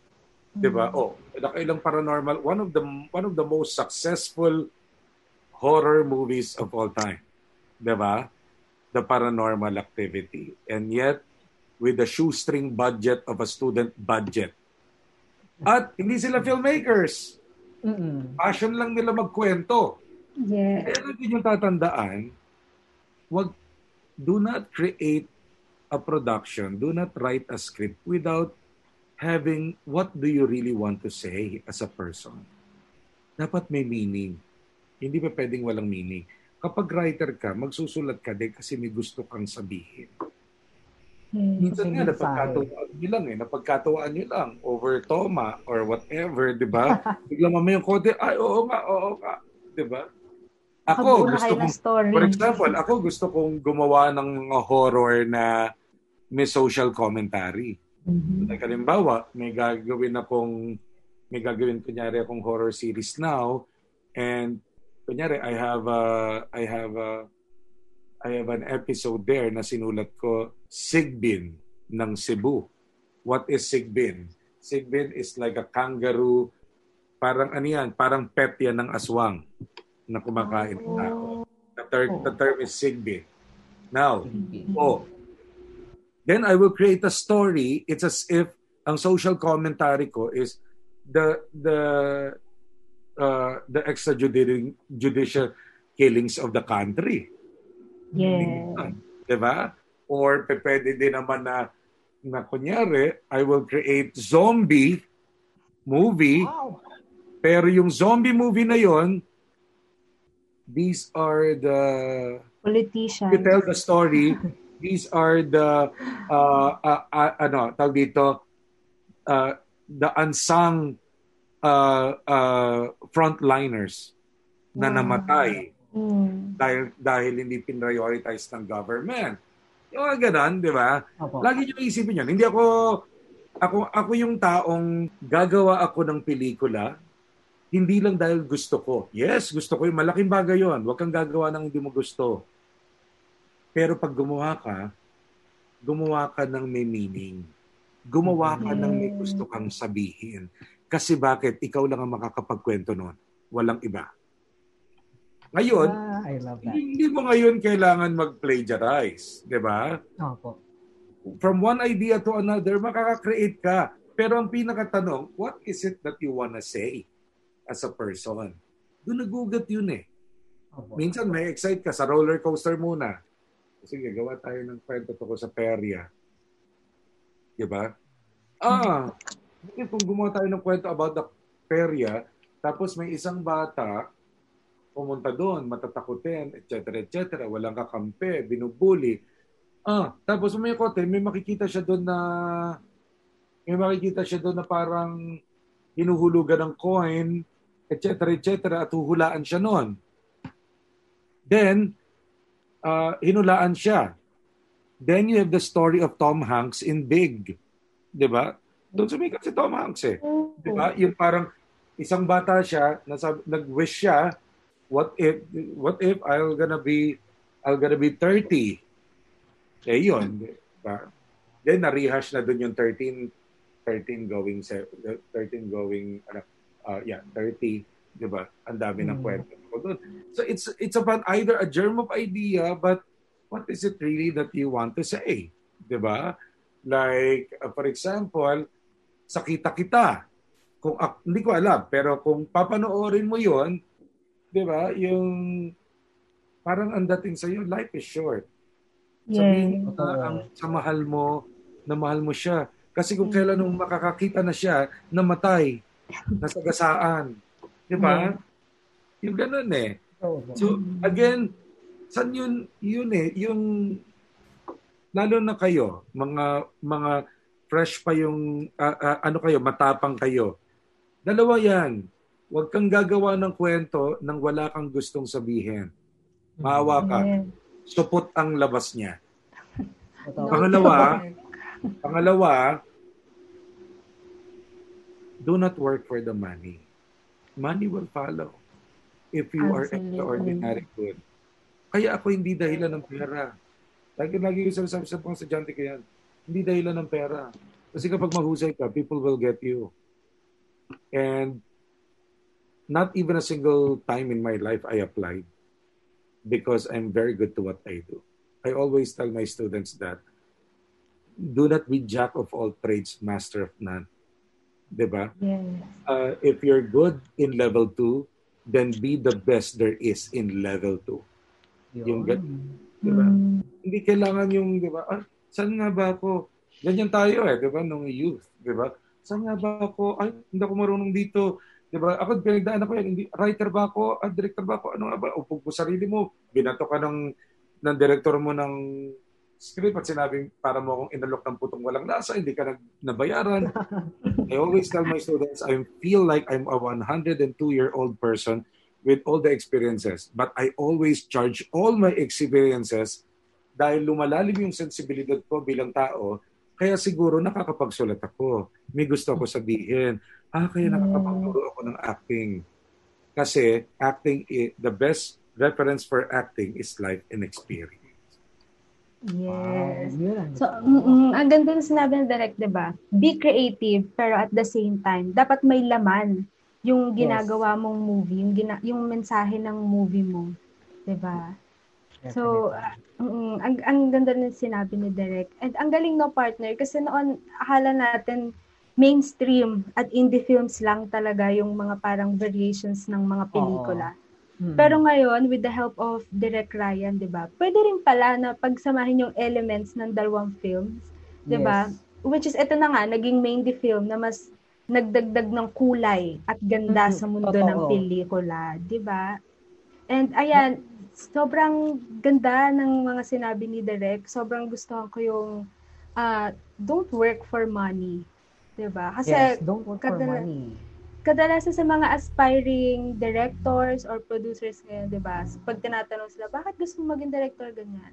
'Di ba? Oh, nakailang paranormal, one of the one of the most successful horror movies of all time. 'Di ba? The Paranormal Activity. And yet with the shoestring budget of a student budget. At hindi sila filmmakers. Mm-mm. Passion lang nila magkwento. Yeah. Kaya natin yung tatandaan, wag, do not create a production, do not write a script without having what do you really want to say as a person. Dapat may meaning. Hindi pa pwedeng walang meaning. Kapag writer ka, magsusulat ka din kasi may gusto kang sabihin. Minsan nga, Mensahe. napagkatuwaan nyo lang eh. Napagkatuwaan nyo lang over toma or whatever, di ba? Biglang mamaya yung kote, ay, oo nga, oo nga. Di ba? Ako, gusto ng kong, story. for example, ako gusto kong gumawa ng mga horror na may social commentary. Mhm. Like, halimbawa, may gagawin akong, may gagawin kunyari akong horror series now, and kunyari, I have a, I have a, I have an episode there na sinulat ko, Sigbin ng Cebu. What is Sigbin? Sigbin is like a kangaroo, parang ano yan, parang pet yan ng aswang na kumakain ng tao. The term, the term is Sigbin. Now, oh, then I will create a story. It's as if ang social commentary ko is the the uh, the extrajudicial killings of the country. Yeah. Diba? Or pwede din naman na, na kunyari, I will create zombie movie, Wow. pero yung zombie movie na yon these are the Politician. you tell the story, these are the uh, uh, uh, ano, tawag dito, uh, the unsung uh, uh, frontliners na Wow. namatay Mm. dahil dahil hindi pinrioritize ng government. Yung mga ganun, di ba? Lagi nyo isipin yun. Hindi ako, ako, ako yung taong gagawa ako ng pelikula, hindi lang dahil gusto ko. Yes, gusto ko yung malaking bagay yon. Huwag kang gagawa ng hindi mo gusto. Pero pag gumawa ka, gumawa ka ng may meaning. Gumawa ka ng may gusto kang sabihin. Kasi bakit? Ikaw lang ang makakapagkwento nun. Walang iba. Ngayon, Ah, I love that. hindi mo ngayon kailangan mag-plagiarize. Di ba? Opo. From one idea to another, makaka-create ka. Pero ang pinakatanong, what is it that you wanna say as a person? Doon nagugat yun eh. Opo. Minsan may excite ka sa roller coaster muna. Sige, gawa tayo ng kwento to ko sa perya. Diba? Ah, bakit kung gumawa tayo ng kwento about the perya, tapos may isang bata, pumunta doon, matatakutin, etc., etc., walang kakampi, binubuli. Ah, tapos may kote, may makikita siya doon na may makikita siya doon na parang hinuhulugan ng coin, etc., etc., at huhulaan siya noon. Then, uh, hinulaan siya. Then you have the story of Tom Hanks in Big. Di ba? Doon sumikat si Tom Hanks eh. Di ba? Yung parang isang bata siya, nasa, nag-wish siya what if what if I'll gonna be I'll gonna be 30? Eh yun, diba? Then na-rehash na dun yung 13 13 going 13 going uh, yeah, 30, 'di ba? Ang dami ng mm. kwento doon. So it's it's about either a germ of idea but what is it really that you want to say? 'Di ba? Like uh, for example, sakita kita. Kung uh, hindi ko alam, pero kung papanoorin mo 'yon, 'di ba? Yung parang ang dating sa iyo, life is short. Sabihin mo na ang sa mahal mo, na mahal mo siya. Kasi kung kailan nung makakakita na siya, namatay, nasagasaan. Di ba? Yeah. Yung ganun eh. So, again, san yun, yun eh, yung, lalo na kayo, mga, mga fresh pa yung, uh, uh, ano kayo, matapang kayo. Dalawa yan. Huwag kang gagawa ng kwento nang wala kang gustong sabihin. Maawa ka. Supot ang labas niya. Pangalawa, Pangalawa, do not work for the money. Money will follow if you Absolutely. are extraordinary good. Kaya ako hindi dahilan ng pera. Lagi, lagi ko sabi sa mga estudyante ko yan, hindi dahilan ng pera. Kasi kapag mahusay ka, people will get you. And not even a single time in my life I applied because I'm very good to what I do. I always tell my students that do not be jack of all trades, master of none. Diba? Yes. Uh, if you're good in level 2, then be the best there is in level 2. Yung gan- diba? Mm. Hindi kailangan yung, diba, ah, saan nga ba ako? Ganyan tayo eh, diba, nung youth, diba? Saan nga ba ako? Ay, hindi ako marunong dito. Diba? Ako, pinagdaan ako yan. Hindi, writer ba ako? Ah, director ba ako? Ano nga ba? Upog mo sarili mo. Binato ka ng, ng director mo ng script at sinabing para mo akong inalok ng putong walang lasa, hindi ka nag, nabayaran. I always tell my students, I feel like I'm a 102-year-old person with all the experiences. But I always charge all my experiences dahil lumalalim yung sensibilidad ko bilang tao, kaya siguro nakakapagsulat ako. May gusto ako sabihin. Ah, kaya nakakapagturo ako ng acting. Kasi acting, the best reference for acting is life and experience. Yes. Wow, so, mm, ang ganda ng sinabi ng direct, di ba? Be creative, pero at the same time, dapat may laman yung ginagawa yes. mong movie, yung, gina- yung mensahe ng movie mo. Di ba? So, uh, mm, ang, ang ganda ng sinabi ni Derek. And ang galing no partner, kasi noon, akala natin mainstream at indie films lang talaga yung mga parang variations ng mga pelikula. Oo. Hmm. Pero ngayon, with the help of Direk Ryan, di ba, pwede rin pala na pagsamahin yung elements ng dalawang films, di ba? Yes. Which is, ito na nga, naging main the film na mas nagdagdag ng kulay at ganda mm-hmm. sa mundo Totoo. ng pelikula, di ba? And ayan, sobrang ganda ng mga sinabi ni Direk. Sobrang gusto ko yung uh, don't work for money. 'Di ba? Kasi yes, don't work for money kadalasan sa mga aspiring directors or producers ngayon, di ba? Pag tinatanong sila, bakit gusto mo maging director ganyan?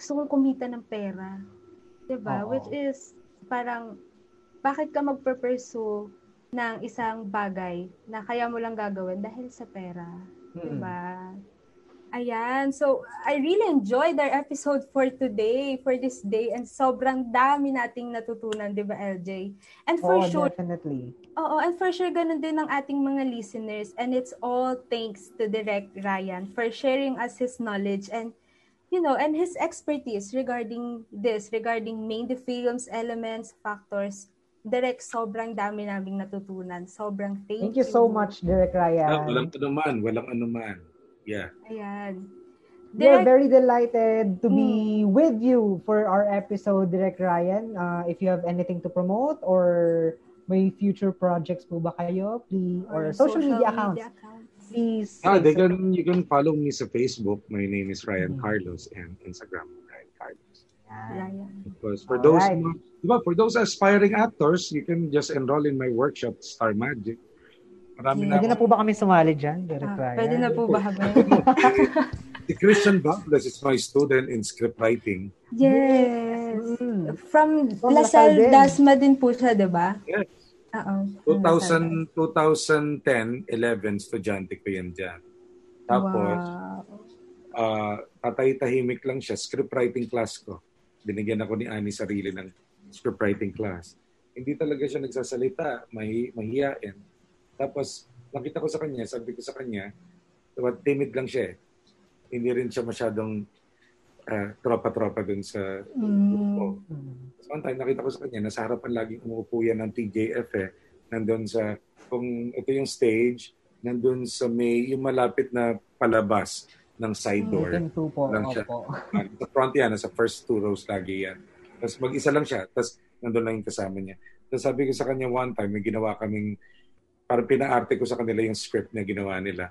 Gusto kong kumita ng pera. Di ba? Which is, parang, bakit ka magpe-pursue ng isang bagay na kaya mo lang gagawin dahil sa pera? Hmm. Di ba? Ayan. So, I really enjoyed our episode for today, for this day. And sobrang dami nating natutunan, di ba, LJ? And for oh, sure... definitely. Oo, and for sure, ganun din ng ating mga listeners. And it's all thanks to Direct Ryan for sharing us his knowledge and, you know, and his expertise regarding this, regarding main the films, elements, factors. Direct, sobrang dami naming natutunan. Sobrang thank, thank you. Thank you so much, Direct Ryan. Ah, walang anuman, walang anuman. Yeah. Ayan. We're very delighted to be mm. with you for our episode, Direct Ryan. Uh, if you have anything to promote or may future projects po ba kayo, please, or, or social, social media, accounts, media accounts, please. Ah, they can, you can follow me sa Facebook. My name is Ryan mm-hmm. Carlos and Instagram, Ryan Carlos. Ryan. Because for All those, right. diba, for those aspiring actors, you can just enroll in my workshop, Star Magic. Marami yeah. na Pwede na po ba kami sumali dyan, Derek ah, Pwede na po ba kami? si Christian Douglas is my student in script writing. Yes. Mm. From, From Lasal Dasma din po siya, di ba? Yes. Oo. 2000, 2010, 11, estudyante ko yan dyan. Tapos, Wow. uh, tatay-tahimik lang siya. Script writing class ko. Binigyan ako ni Ani sarili ng script writing class. Hindi talaga siya nagsasalita, may mahiyain. Tapos, nakita ko sa kanya, sabi ko sa kanya, diba, timid lang siya eh. Hindi rin siya masyadong uh, tropa-tropa dun sa grupo. Mm. So, one time, nakita ko sa kanya, nasa harapan laging umuupo yan ng TJF eh. Nandun sa, kung ito yung stage, nandun sa may, yung malapit na palabas ng side door. Pinto po. Lang siya. Opo. Ah, sa front yan, sa first two rows lagi yan. Tapos mag-isa lang siya, tapos nandun lang yung kasama niya. Tapos sabi ko sa kanya one time, may ginawa kaming, parang pinaarte ko sa kanila yung script na ginawa nila.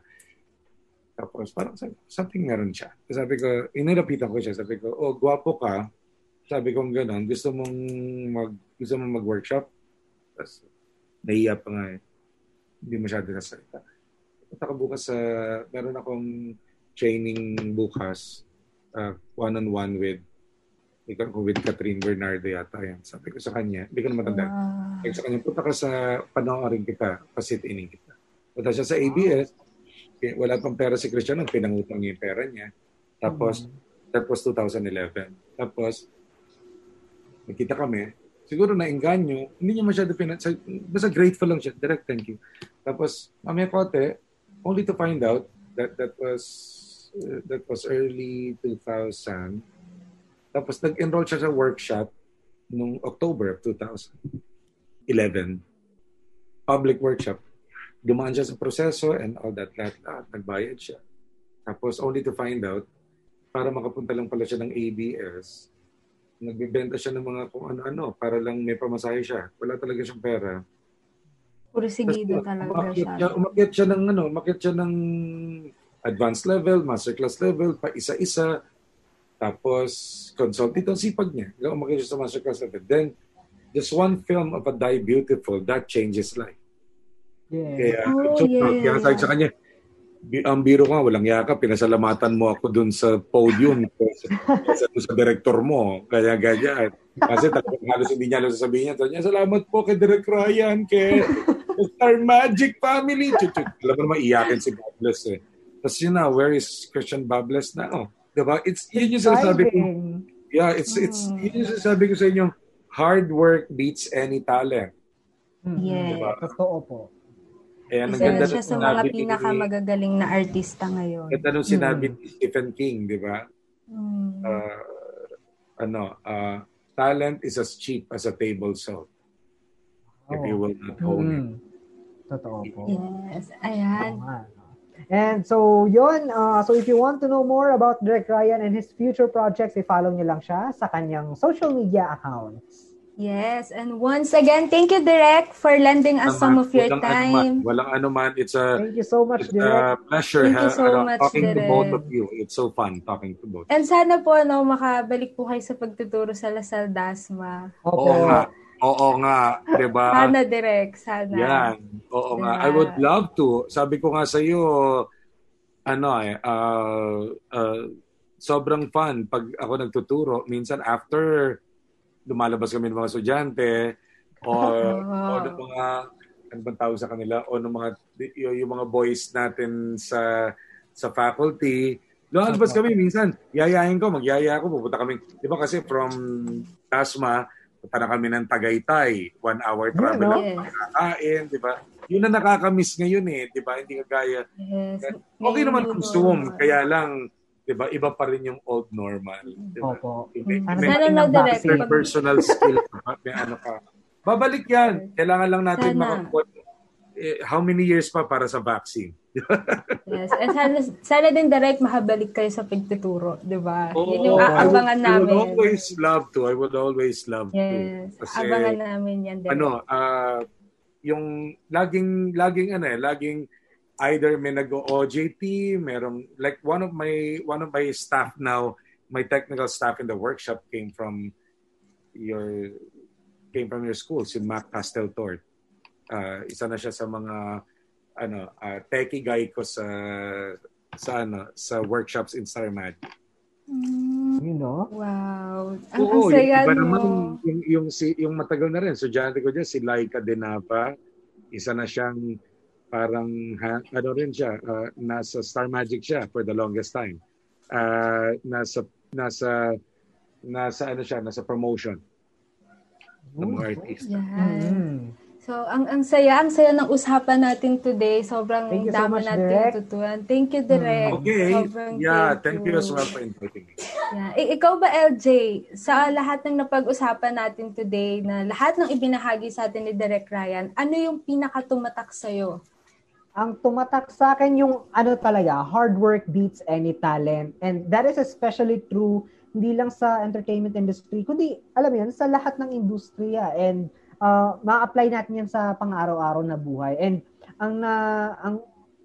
Tapos parang something meron siya. Sabi ko, inilapitan ko siya, sabi ko, oh, gwapo ka. Sabi ko gano'n, gusto mong mag, gusto mong mag-workshop? Tapos nahiya pa nga eh. Hindi masyado nasalita. Punta ka bukas sa, meron akong training bukas, uh, one-on-one with, ikaw ko with Catherine Bernardo yata yan. Sabi ko sa kanya, hindi ko na matanda. Wow. Sabi ko sa kanya, punta ka sa panoorin kita, pasit-inin kita. Punta siya sa ABS, eh, wala pang pera si Cristiano, pinangutang niya yung pera niya. Tapos, that was 2011. Tapos, nakita kami, siguro na-engganyo, hindi niya masyado pinag... Basta grateful lang siya, direct thank you. Tapos, mamaya kote, only to find out that that was uh, that was early 2000. Tapos nag-enroll siya sa workshop nung October of 2011. Public workshop. Dumaan siya sa proseso and all that, that, that. Nagbayad siya. Tapos only to find out, para makapunta lang pala siya ng ABS, nagbibenta siya ng mga kung ano-ano para lang may pamasahe siya. Wala talaga siyang pera. Puro sigido talaga umakyat siya. siya. Umakyat siya ng ano, umakyat siya ng advanced level, masterclass level, pa isa-isa. Tapos, consult dito, ang sipag niya. Hanggang umakyat siya sa masterclass level. Then, just one film of a Die Beautiful, that changes life. Yeah. Kaya, Oh, so, yeah. kaya sabi sa kanya, "Bi- ang biro ka, walang yaka, pinasalamatan mo ako dun sa podium dun sa director mo. Kaya ganyan. Kasi talagang halos hindi niya alam sasabihin niya. Sabi niya, salamat po kay Direk Ryan, kay Star Magic Family. Chuchuk. Alam mo naman, iyakin si Bables eh. Tapos yun na, where is Christian Bables now? Diba? It's, yun yung sinasabi ko. Yeah, it's, it's, yun yung sinasabi ko sa inyo, hard work beats any talent. Mm. Yeah. Diba? Totoo po. Kaya ang ganda siya ng sa mga pinakamagagaling na artista ngayon. Ganda nung sinabi ni Stephen King, di ba? Mm. Uh, ano, uh, talent is as cheap as a table salt if you will not own it. Mm. Totoo po. Yes. Ayan. No? And so, yun. uh, so, if you want to know more about Direk Ryan and his future projects, i-follow niyo lang siya sa kanyang social media accounts. Yes. And once again, thank you, Direk, for lending us some of your walang time. Anuman, walang anuman. It's a, Thank you so much, it's Direk. a pleasure Thank you so ano, much, talking to Direk. both of you. It's so fun talking to both. And sana po, no, makabalik po kayo sa pagtuturo sa Lasal Dasma. Opo. Oo nga. Oo nga. Di ba? Sana, Direk. Sana. Yan. Oo nga. Diba? I would love to. Sabi ko nga sa iyo, ano eh, uh, uh, sobrang fun pag ako nagtuturo. Minsan after lumalabas kami ng mga estudyante or, Wow. o ng mga ano bang tawag sa kanila o ng mga yung mga boys natin sa sa faculty lumalabas kami minsan yayain ko magyaya ako pupunta kami di ba kasi from Tasma na kami ng Tagaytay one hour travel no? lang kakain di ba yun na nakakamiss ngayon eh di ba hindi kagaya Yes. okay naman kung Zoom kaya lang di ba iba pa rin yung old normal di ba Opo. May- may- vaccine? Pag- personal skill may ano ka. Babalik yan. Kailangan lang natin makakuha eh, how many years pa para sa vaccine? Yes. And sana, sana din direct mahabalik kayo sa pagtuturo, di ba? Oo, Yun yung I aabangan I namin. would always love to. I would always love Yes. to. Kasi, Abangan namin yan din. ano, ah, yung laging, laging ano eh, laging either may nag-OJT, merong, like one of my, one of my staff now, my technical staff in the workshop came from your, came from your school, si Mac Casteltort. Ah, isa na siya sa mga, ano, uh, techie guy ko sa, sa ano, sa workshops in Star Magic. Mm, You know? wow. Ang, Oo, ang saya, yung naman, yung, yung, si, yung matagal na rin, estudyante ko dyan, si Laika Denapa, isa na siyang parang ha, ano rin siya, uh, nasa Star Magic siya for the longest time. Uh, nasa nasa nasa ano siya, nasa promotion ng mga artist. Yan. Mm-hmm. So, ang ang saya, ang saya ng usapan natin today. Sobrang Thank you so dami much, natin Direk. tutuan. Thank you, Direk. Okay. Sobrang yeah, thank you as well for inviting me. Yeah. I- ikaw ba, LJ, sa lahat ng napag-usapan natin today, na lahat ng ibinahagi sa atin ni Direk Ryan, ano yung pinaka-tumatak sa'yo? ang tumatak sa akin yung ano talaga, hard work beats any talent. And that is especially true hindi lang sa entertainment industry, kundi alam mo yan, sa lahat ng industriya. And uh, ma-apply natin yan sa pang-araw-araw na buhay. And ang na ang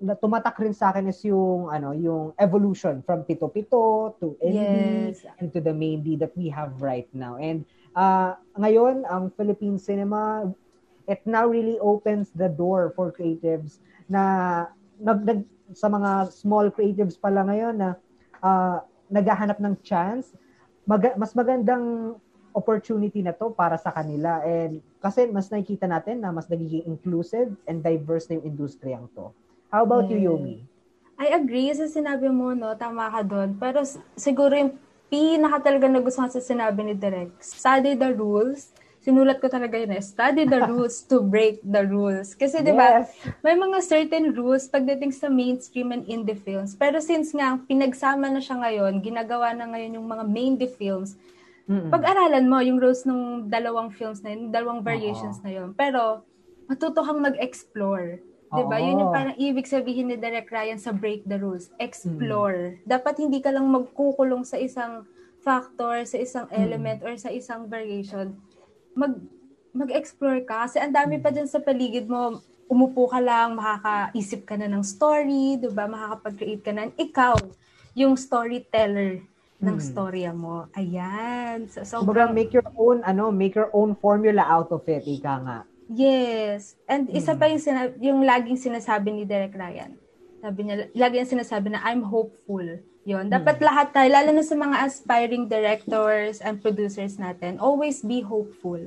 na tumatak rin sa akin is yung ano yung evolution from Pito Pito to indie Yes. and to the main lead that we have right now. And uh, ngayon ang Philippine cinema it now really opens the door for creatives na nag, nag sa mga small creatives pala ngayon na uh, naghahanap ng chance mag, mas magandang opportunity na to para sa kanila and kasi mas nakikita natin na mas nagiging inclusive and diverse na yung industriyang to. How about you, Yes. Yomi? I agree sa sinabi mo, no? Tama ka doon. Pero siguro yung pinaka talaga nagustuhan sa sinabi ni Direk, study the rules. Sinulat ko talaga yun eh. Study the rules to break the rules. Kasi di ba, Yes. may mga certain rules pagdating sa mainstream and indie films. Pero since nga, pinagsama na siya ngayon, ginagawa na ngayon yung mga indie films, Mm-mm. pag-aralan mo yung rules ng dalawang films na yun, dalawang variations na yun. Pero, matuto kang mag-explore. Diba? Oo. Yun yung parang ibig sabihin ni Derek Ryan sa break the rules. Explore. Dapat hindi ka lang magkukulong sa isang factor, sa isang element, or sa isang variation. Mag, mag-explore ka. Kasi ang dami pa dyan sa paligid mo, umupo ka lang, makakaisip ka na ng story, diba? Makakapag-create ka na. Ikaw, yung storyteller ng Mm. storya mo. Ayan. So, so Kumbaga, make your own, ano, make your own formula out of it, ika nga. Yes. And isa pa yung, sina- yung laging sinasabi ni Derek Ryan. Sabi niya, lagi yung sinasabi na, I'm hopeful. Yun. Dapat lahat tayo, lalo na sa mga aspiring directors and producers natin, always be hopeful.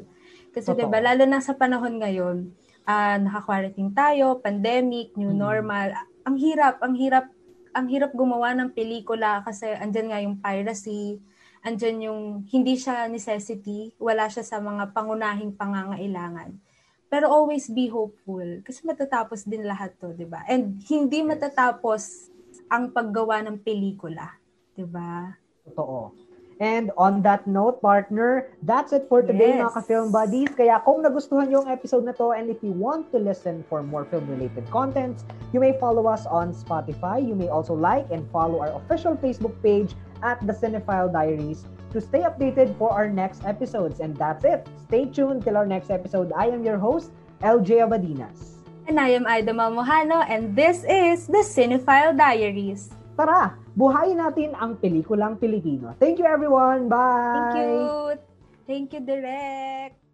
Kasi Totoo. diba, lalo na sa panahon ngayon, ah naka-quarantine tayo, pandemic, new normal. Ang hirap, ang hirap, ang hirap gumawa ng pelikula kasi andyan nga yung piracy, andyan yung hindi siya necessity, wala siya sa mga pangunahing pangangailangan. Pero always be hopeful kasi matatapos din lahat to, 'di ba? And hindi matatapos ang paggawa ng pelikula, 'di ba? Totoo. And on that note, partner, that's it for today, Yes. mga ka-film buddies. Kaya kung nagustuhan yung episode na to and if you want to listen for more film-related contents, you may follow us on Spotify. You may also like and follow our official Facebook page at The Cinephile Diaries to stay updated for our next episodes. And that's it. Stay tuned till our next episode. I am your host, LJ Abadinas. And I am Aida Malmohano and this is the Cinephile Diaries. Tara, buhayin natin ang pelikulang Pilipino. Thank you everyone. Bye! Thank you. Thank you, Direct.